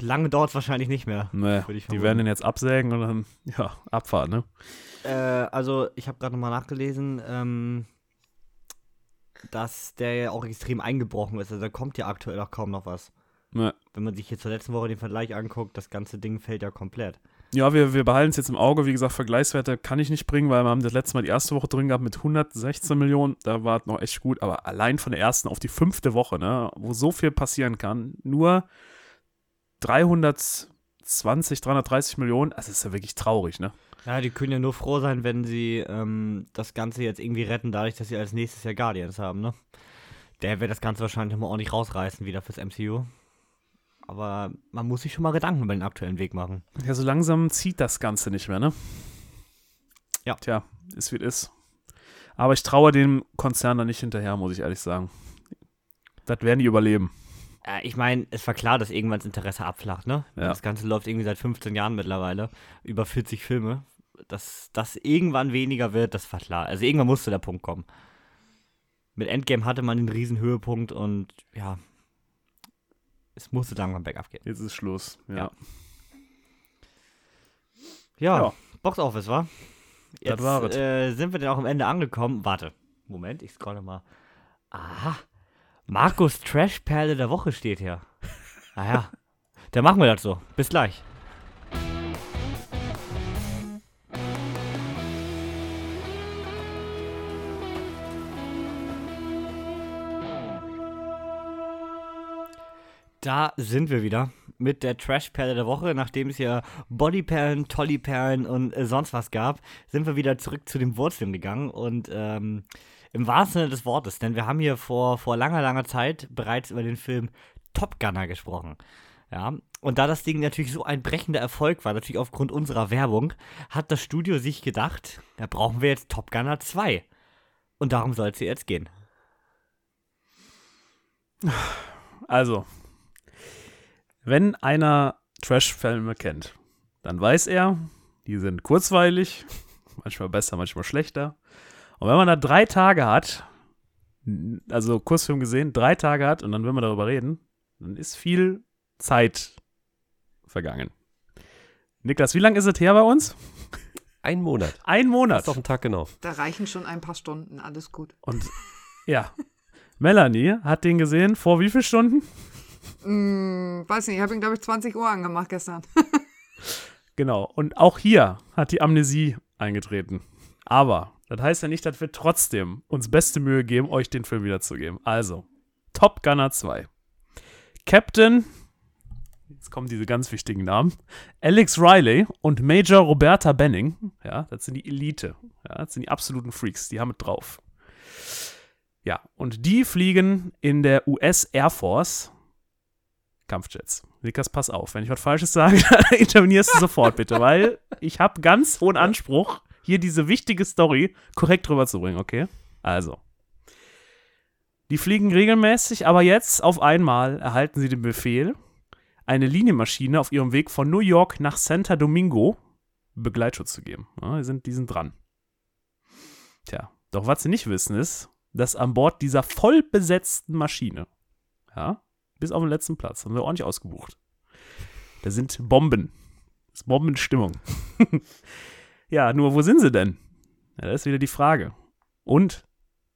Lange dauert wahrscheinlich nicht mehr. Nee, die werden den jetzt absägen und dann, ja, Abfahrt, ne? Äh, also, ich habe gerade nochmal nachgelesen, ähm, dass der ja auch extrem eingebrochen ist. Also, da kommt ja aktuell auch kaum noch was. Ne. Wenn man sich hier zur letzten Woche den Vergleich anguckt, das ganze Ding fällt ja komplett. Ja, wir, wir behalten es jetzt im Auge. Wie gesagt, Vergleichswerte kann ich nicht bringen, weil wir haben das letzte Mal die erste Woche drin gehabt mit 116 Millionen. Da war es noch echt gut. Aber allein von der ersten auf die fünfte Woche, ne, wo so viel passieren kann, nur 320, 330 Millionen, das ist ja wirklich traurig, ne? Ja, die können ja nur froh sein, wenn sie ähm, das Ganze jetzt irgendwie retten, dadurch, dass sie als nächstes Jahr Guardians haben, ne? Der wird das Ganze wahrscheinlich nochmal ordentlich rausreißen, wieder fürs MCU. Aber man muss sich schon mal Gedanken über den aktuellen Weg machen. Ja, so langsam zieht das Ganze nicht mehr, ne? Ja. Tja, ist wie es ist. Aber ich traue dem Konzern da nicht hinterher, muss ich ehrlich sagen. Das werden die überleben. Äh, ich meine, es war klar, dass irgendwann das Interesse abflacht, ne? Ja. Das Ganze läuft irgendwie seit 15 Jahren mittlerweile. Über 40 Filme. Dass das irgendwann weniger wird, das war klar. Also irgendwann musste der Punkt kommen. Mit Endgame hatte man den riesen Höhepunkt und ja, es musste langsam bergab gehen. Jetzt ist Schluss. Ja. Ja. Ja, Ja. Box Office, war. Jetzt äh, sind wir denn auch am Ende angekommen. Warte, Moment, ich scrolle mal. Aha, Markus Trash-Perle der Woche steht hier. Naja, dann machen wir das so. Bis gleich. Da sind wir wieder mit der Trash-Perle der Woche. Nachdem es ja Bodyperlen, Tollyperlen und äh, sonst was gab, sind wir wieder zurück zu den Wurzeln gegangen und ähm, im wahrsten Sinne des Wortes, denn wir haben hier vor, vor langer, langer Zeit bereits über den Film Top Gunner gesprochen. Ja, und da das Ding natürlich so ein brechender Erfolg war, natürlich aufgrund unserer Werbung, hat das Studio sich gedacht, da brauchen wir jetzt Top Gunner 2. Und darum soll es jetzt gehen. Also, wenn einer Trash-Filme kennt, dann weiß er, die sind kurzweilig, manchmal besser, manchmal schlechter. Und wenn man da drei Tage hat, also Kurzfilm gesehen, drei Tage hat und dann will man darüber reden, dann ist viel Zeit vergangen. Niklas, wie lange ist es her bei uns? Ein Monat. Ein Monat. Ist auf den Tag genau. Da reichen schon ein paar Stunden, alles gut. Und ja, Melanie hat den gesehen vor wie vielen Stunden? Hm, weiß nicht, ich habe ihn, glaube ich, 20 Uhr angemacht gestern. Genau. Und auch hier hat die Amnesie eingetreten. Aber das heißt ja nicht, dass wir trotzdem uns beste Mühe geben, euch den Film wiederzugeben. Also, Top Gunner 2. Captain, jetzt kommen diese ganz wichtigen Namen, Alex Riley und Major Roberta Benning. Ja, das sind die Elite. Ja, das sind die absoluten Freaks. Die haben es drauf. Ja, und die fliegen in der US Air Force Kampfjets. Niklas, pass auf, wenn ich was Falsches sage, intervenierst du sofort bitte, weil ich habe ganz hohen Anspruch, hier diese wichtige Story korrekt rüberzubringen, okay? Also. Die fliegen regelmäßig, aber jetzt auf einmal erhalten sie den Befehl, eine Linienmaschine auf ihrem Weg von New York nach Santa Domingo Begleitschutz zu geben. Ja, die, sind, die sind dran. Tja, doch was sie nicht wissen ist, dass an Bord dieser vollbesetzten Maschine, ja, bis auf den letzten Platz, haben wir ordentlich ausgebucht. Da sind Bomben. Das ist Bombenstimmung. ja, nur wo sind sie denn? Ja, das ist wieder die Frage. Und,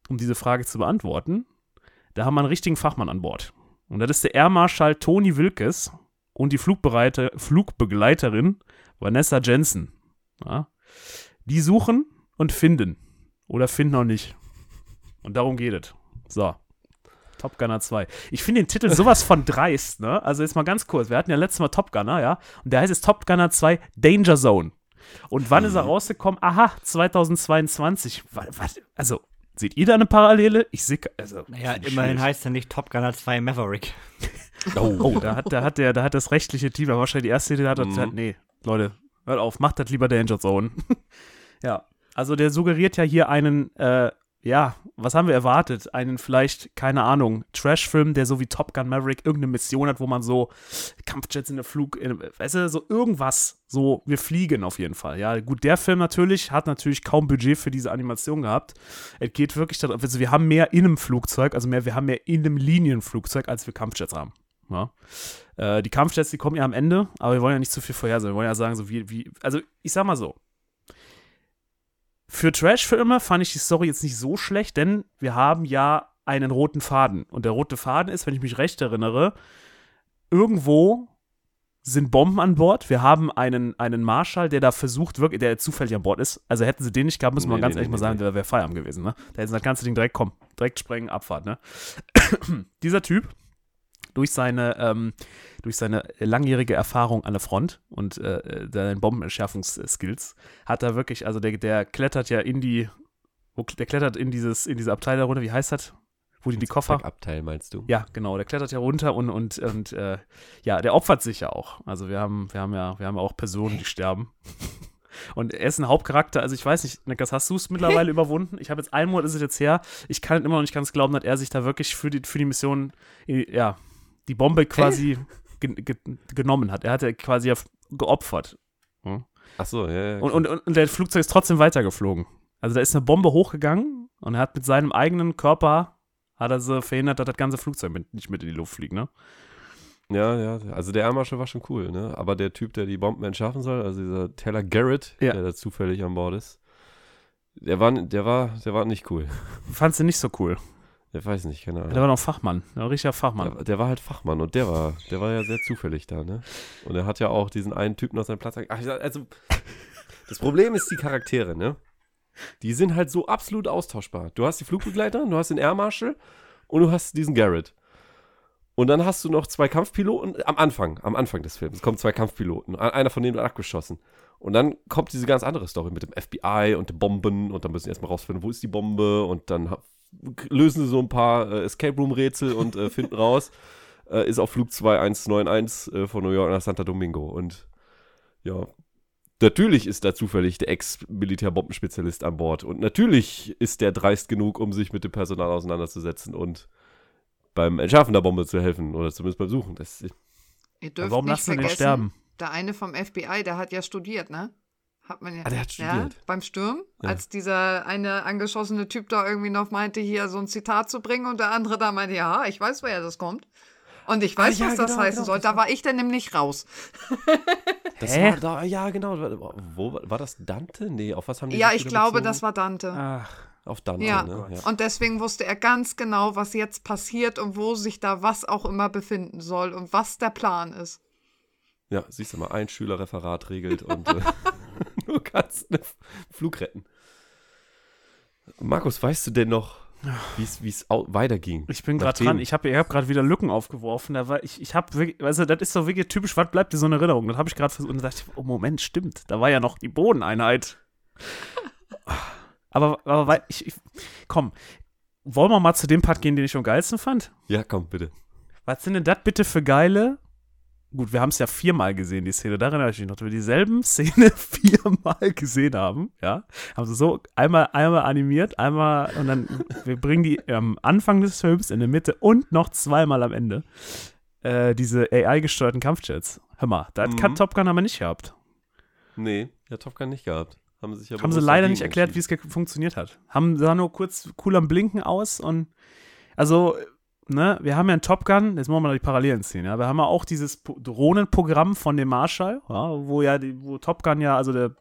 um diese Frage zu beantworten, da haben wir einen richtigen Fachmann an Bord. Und das ist der Air Marshal Tony Wilkes und die Flugbegleiterin Vanessa Jensen. Ja, die suchen und finden. Oder finden auch nicht. Und darum geht es. So. Top Gunner 2. Ich finde den Titel sowas von dreist, ne? Also jetzt mal ganz kurz. Wir hatten ja letztes Mal Top Gunner, ja? Und der heißt jetzt Top Gunner 2 Danger Zone. Und wann ist er rausgekommen? Aha, 2022. Was, also, seht ihr da eine Parallele? Ich sehe, also. Naja, immerhin schwierig. heißt er nicht Top Gunner 2 Maverick. Oh, da hat, da hat der, da hat das rechtliche Team, aber wahrscheinlich die erste Idee hat, Mhm. hat, nee, Leute, hört auf, macht das lieber Danger Zone. ja, also der suggeriert ja hier einen, äh, ja, was haben wir erwartet? Einen vielleicht, keine Ahnung, Trash-Film, der so wie Top Gun Maverick irgendeine Mission hat, wo man so Kampfjets in der Flug, in, weißt du, so irgendwas, so, wir fliegen auf jeden Fall. Ja, gut, der Film natürlich hat natürlich kaum Budget für diese Animation gehabt. Es geht wirklich darum, also wir haben mehr in einem Flugzeug, also mehr, wir haben mehr in einem Linienflugzeug, als wir Kampfjets haben. Ja. Äh, die Kampfjets, die kommen ja am Ende, aber wir wollen ja nicht zu viel vorhersagen. Wir wollen ja sagen, so wie, wie, also ich sag mal so. Für Trash-Filme fand ich die Story jetzt nicht so schlecht, denn wir haben ja einen roten Faden. Und der rote Faden ist, wenn ich mich recht erinnere, irgendwo sind Bomben an Bord. Wir haben einen, einen Marschall, der da versucht, wirklich, der zufällig an Bord ist. Also hätten sie den nicht gehabt, müssen wir Nee, ganz nee, ehrlich nee, mal sagen, der wäre Feierabend gewesen. Ne? Da hätten sie das ganze Ding direkt, komm, direkt sprengen, Abfahrt. Ne? Dieser Typ, durch seine, ähm, durch seine langjährige Erfahrung an der Front und äh, seine Bombenentschärfungsskills, hat er wirklich, also der, der klettert ja in die, wo, der klettert in dieses, in diese Abteil da runter, wie heißt das? Wo die die Koffer. Abteil meinst du? Ja, genau, der klettert ja runter und, und, und äh, ja, der opfert sich ja auch. Also wir haben, wir haben ja, wir haben ja auch Personen, die sterben. Und er ist ein Hauptcharakter, also ich weiß nicht, Niklas, hast du es mittlerweile überwunden? Ich habe jetzt einen Monat ist es jetzt her. Ich kann immer noch nicht ganz glauben, dass er sich da wirklich für die, für die Mission, äh, ja, die Bombe quasi ge ge genommen hat. Er hat ja quasi ja geopfert. Ach so, ja, ja. Und, und, und der Flugzeug ist trotzdem weitergeflogen. Also da ist eine Bombe hochgegangen und er hat mit seinem eigenen Körper hat er so verhindert, dass das ganze Flugzeug mit, nicht mit in die Luft fliegt, ne? Ja, ja, also der Ärmersche war schon cool, ne? Aber der Typ, der die Bomben entschärfen soll, also dieser Taylor Garrett, Ja. der da zufällig an Bord ist, der war, der war, der war nicht cool. Fandst du nicht so cool. Der weiß nicht, keine Ahnung. Der war noch Fachmann, ein richtiger Fachmann. Der, der war halt Fachmann und der war, der war ja sehr zufällig da, ne? Und er hat ja auch diesen einen Typen auf seinem Platz. Ach, ich also, das Problem ist die Charaktere, ne? Die sind halt so absolut austauschbar. Du hast die Flugbegleiter, du hast den Air Marshal und du hast diesen Garrett. Und dann hast du noch zwei Kampfpiloten am Anfang, am Anfang des Films kommen zwei Kampfpiloten. Einer von denen wird abgeschossen. Und dann kommt diese ganz andere Story mit dem FBI und den Bomben und dann müssen sie erstmal rausfinden, wo ist die Bombe und dann lösen sie so ein paar äh, Escape Room Rätsel und äh, finden raus, äh, ist auf Flug 2191 äh, von New York nach Santa Domingo. Und ja, natürlich ist da zufällig der Ex-Militärbombendspezialist an Bord. Und natürlich ist der dreist genug, um sich mit dem Personal auseinanderzusetzen und beim Entschärfen der Bombe zu helfen oder zumindest beim Suchen. Das, Ihr dürft Warum nicht lassen wir den vergessen, sterben? der eine vom FBI, der hat ja studiert, ne? Hat man ja. Ah, der hat Ja, studiert. beim Sturm, Ja. als dieser eine angeschossene Typ da irgendwie noch meinte, hier so ein Zitat zu bringen und der andere da meinte, ja, ich weiß, woher das kommt. Und ich weiß, Ah, ja, was das genau, heißen genau, soll. das Da war ich dann nämlich raus. das Hä? war da, ja, genau. Wo war das Dante? Nee, auf was haben die Ja, ich glaube, bezogen? das war Dante. Ach, Auf Dante, Ja. ne? Ja. Und deswegen wusste er ganz genau, was jetzt passiert und wo sich da was auch immer befinden soll und was der Plan ist. ja, siehst du mal, ein Schülerreferat regelt und äh, du kannst einen Flug retten. Markus, weißt du denn noch, wie es weiterging? ich bin gerade dran. Ich habe ich hab gerade wieder Lücken aufgeworfen. Da war ich, ich habe wirklich, also das ist so wirklich typisch, was bleibt dir so in Erinnerung? Das habe ich gerade versucht und da dachte ich, oh Moment, stimmt. Da war ja noch die Bodeneinheit. aber, aber weil ich, ich, komm, wollen wir mal zu dem Part gehen, den ich am geilsten fand? Ja, komm, bitte. Was sind denn das bitte für geile? Gut, wir haben es ja viermal gesehen, die Szene. Da erinnere ich mich noch, dass wir dieselben Szene viermal gesehen haben. Ja, haben sie so einmal, einmal animiert, einmal und dann wir bringen die am Anfang des Films, in der Mitte und noch zweimal am Ende äh, diese AI-gesteuerten Kampfjets. Hör mal, das Mhm. hat Top Gun aber nicht gehabt. Nee, ja, Top Gun nicht gehabt. Haben sie sich ja haben sie leider nicht erklärt, wie es funktioniert hat. Haben sah nur kurz cool am Blinken aus und also, ne, wir haben ja in Top Gun, jetzt wollen wir mal die Parallelen ziehen, ja. Wir haben ja auch dieses Drohnenprogramm von dem Marshall, ja, wo ja die, wo Top Gun ja, also der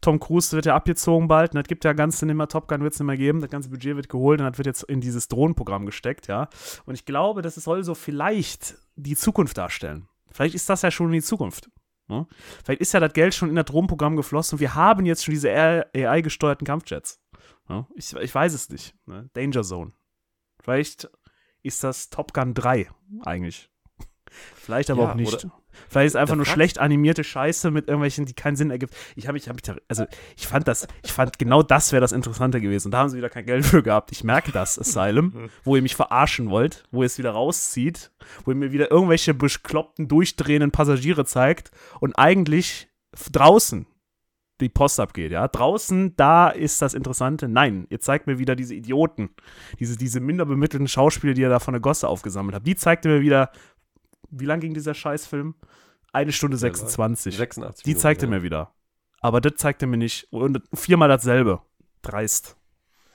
Tom Cruise wird ja abgezogen bald, und das gibt ja ganz mehr Top Gun wird es nicht mehr geben, das ganze Budget wird geholt und das wird jetzt in dieses Drohnenprogramm gesteckt, ja. Und ich glaube, das soll so vielleicht die Zukunft darstellen. Vielleicht ist das ja schon die Zukunft. Ne? Vielleicht ist ja das Geld schon in das Drohnenprogramm geflossen und wir haben jetzt schon diese AI-gesteuerten Kampfjets. Ja? Ich, ich weiß es nicht. Ne? Danger Zone. Vielleicht ist das Top Gun 3 eigentlich. Vielleicht aber Ja, auch nicht. Vielleicht ist einfach Da nur fragst- schlecht animierte Scheiße mit irgendwelchen, die keinen Sinn ergibt. Ich habe ich hab, mich- also ich fand das, ich fand genau das wäre das Interessante gewesen. Und da haben sie wieder kein Geld für gehabt. Ich merke das, Asylum, wo ihr mich verarschen wollt, wo ihr es wieder rauszieht, wo ihr mir wieder irgendwelche bekloppten, durchdrehenden Passagiere zeigt und eigentlich draußen die Post abgeht, ja. Draußen, da ist das Interessante. Nein, ihr zeigt mir wieder diese Idioten, diese, diese minder bemittelten Schauspieler, die ihr da von der Gosse aufgesammelt habt. Die zeigt ihr mir wieder, wie lang ging dieser Scheißfilm? Eine Stunde Sehr lang. 26. 86 Die Minuten, zeigt er ja. mir wieder. Aber das zeigt er mir nicht. Und viermal dasselbe. Dreist.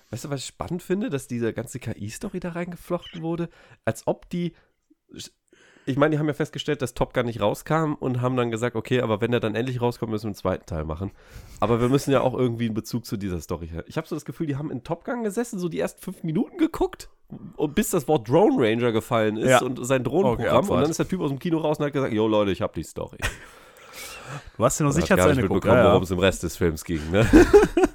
Weißt du, was ich spannend finde, dass diese ganze KI-Story da reingeflochten wurde? Als ob die. Ich meine, die haben ja festgestellt, dass Top Gun nicht rauskam und haben dann gesagt, okay, aber wenn der dann endlich rauskommt, müssen wir einen zweiten Teil machen. Aber wir müssen ja auch irgendwie einen Bezug zu dieser Story haben. Ich habe so das Gefühl, die haben in Top Gun gesessen, so die ersten fünf Minuten geguckt, und bis das Wort Drone Ranger gefallen ist Ja. und sein Okay, Drohnenprogramm. Abfahrt. und dann ist der Typ aus dem Kino raus und hat gesagt, yo Leute, ich habe die Story. Du hast ja noch sicher hat zu Ende geguckt. mitbekommen, Ja, worum ja. es im Rest des Films ging. Ne?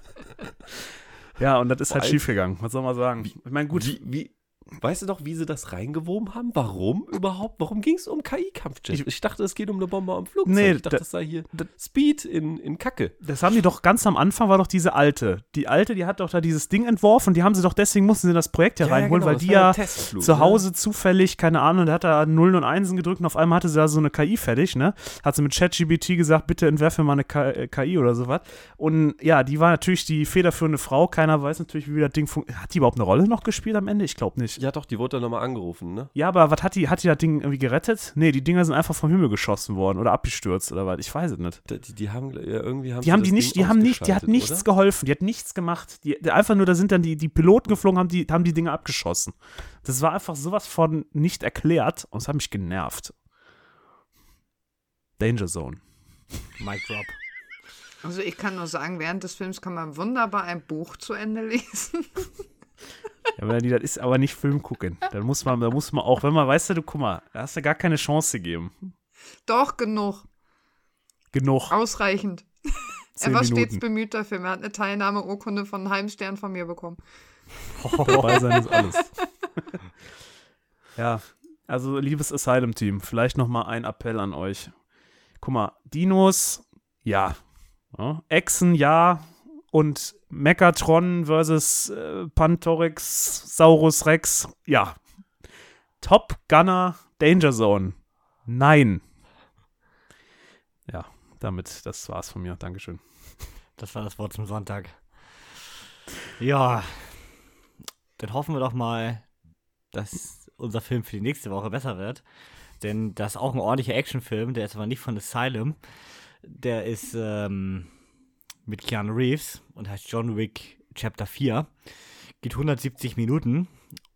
ja, und das ist halt schiefgegangen. Was soll man sagen? Ich meine, gut. Wie, wie, weißt du doch, wie sie das reingewoben haben? Warum überhaupt? Warum ging es um KI-Kampfjets? Ich- Ich, dachte, es geht um eine Bombe am Flugzeug. Nee, ich dachte, da- das sei hier da- Speed in, in Kacke. Das haben die doch ganz am Anfang war doch diese alte. Die alte, die hat doch da dieses Ding entworfen und die haben sie doch deswegen mussten sie das Projekt hier reinholen, genau, weil die ja Testflug, zu ne? Hause zufällig, keine Ahnung, der hat da Nullen und Einsen gedrückt und auf einmal hatte sie da so eine KI fertig, ne? Hat sie mit ChatGPT gesagt, bitte entwerfe mal eine K äh, KI oder sowas. Und ja, die war natürlich die federführende Frau. Keiner weiß natürlich, wie das Ding funktioniert. Hat die überhaupt eine Rolle noch gespielt am Ende? Ich glaube nicht. Ja, doch, die wurde dann nochmal angerufen, ne? Ja, aber was hat die, hat die das Ding irgendwie gerettet? Nee, die Dinger sind einfach vom Himmel geschossen worden oder abgestürzt oder was. Ich weiß es nicht. Die, die, die haben ja, irgendwie haben Die haben die nicht, Ding die haben nicht, die hat nichts oder? geholfen, die hat nichts gemacht. Die, die einfach nur, da sind dann die, die Piloten geflogen, haben die, haben die Dinge abgeschossen. Das war einfach sowas von nicht erklärt und es hat mich genervt. Danger Zone. Mic drop. Also ich kann nur sagen, während des Films kann man wunderbar ein Buch zu Ende lesen. Ja, die, das ist aber nicht Film gucken. Dann muss man, da muss man auch, wenn man, weißt du, du, guck mal, da hast du gar keine Chance gegeben. Doch, genug. Genug. Ausreichend. Zehn er war stets Minuten. bemüht dafür. Er hat eine Teilnahmeurkunde von einem halben Stern von mir bekommen. Dabei sein ist alles. ja, also liebes Asylum-Team, vielleicht noch mal ein Appell an euch. Guck mal, Dinos, ja. ja. Echsen, ja. Und Megatron versus äh, Pantorix, Saurus Rex, ja. Top Gunner, Danger Zone, nein. Ja, damit, das war's von mir. Dankeschön. Das war das Wort zum Sonntag. Ja, dann hoffen wir doch mal, dass unser Film für die nächste Woche besser wird. Denn das ist auch ein ordentlicher Actionfilm, der ist aber nicht von Asylum. Der ist ähm, mit Keanu Reeves und heißt John Wick Chapter 4. Geht 170 Minuten.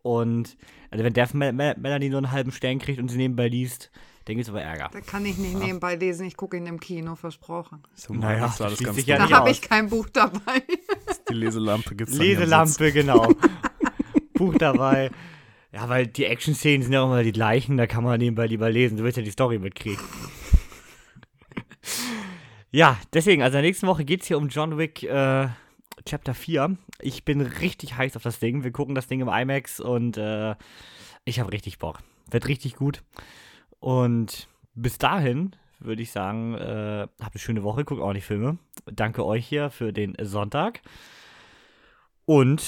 Und also wenn der Melanie nur einen halben Stern kriegt und sie nebenbei liest, dann gibt es aber Ärger. Da kann ich nicht nebenbei lesen. Ich gucke ihn im Kino, versprochen. So, Naja, das war das ganz sich ja Da habe ich kein Buch dabei. Die Leselampe gibt's. Leselampe, genau. Buch dabei. Ja, weil die Action-Szenen sind ja auch immer die gleichen, da kann man nebenbei lieber lesen. Du willst ja die Story mitkriegen. Ja, deswegen, also in der nächsten Woche geht es hier um John Wick äh, Chapter 4. Ich bin richtig heiß auf das Ding. Wir gucken das Ding im IMAX und äh, ich habe richtig Bock. Wird richtig gut. Und bis dahin würde ich sagen, äh, habt eine schöne Woche, guckt ordentlich Filme. Danke euch hier für den Sonntag. Und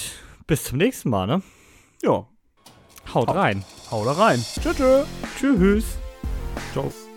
bis zum nächsten Mal, ne? Ja, Haut rein. hau da rein. Tschüss. tschüss. Tschüss. Ciao.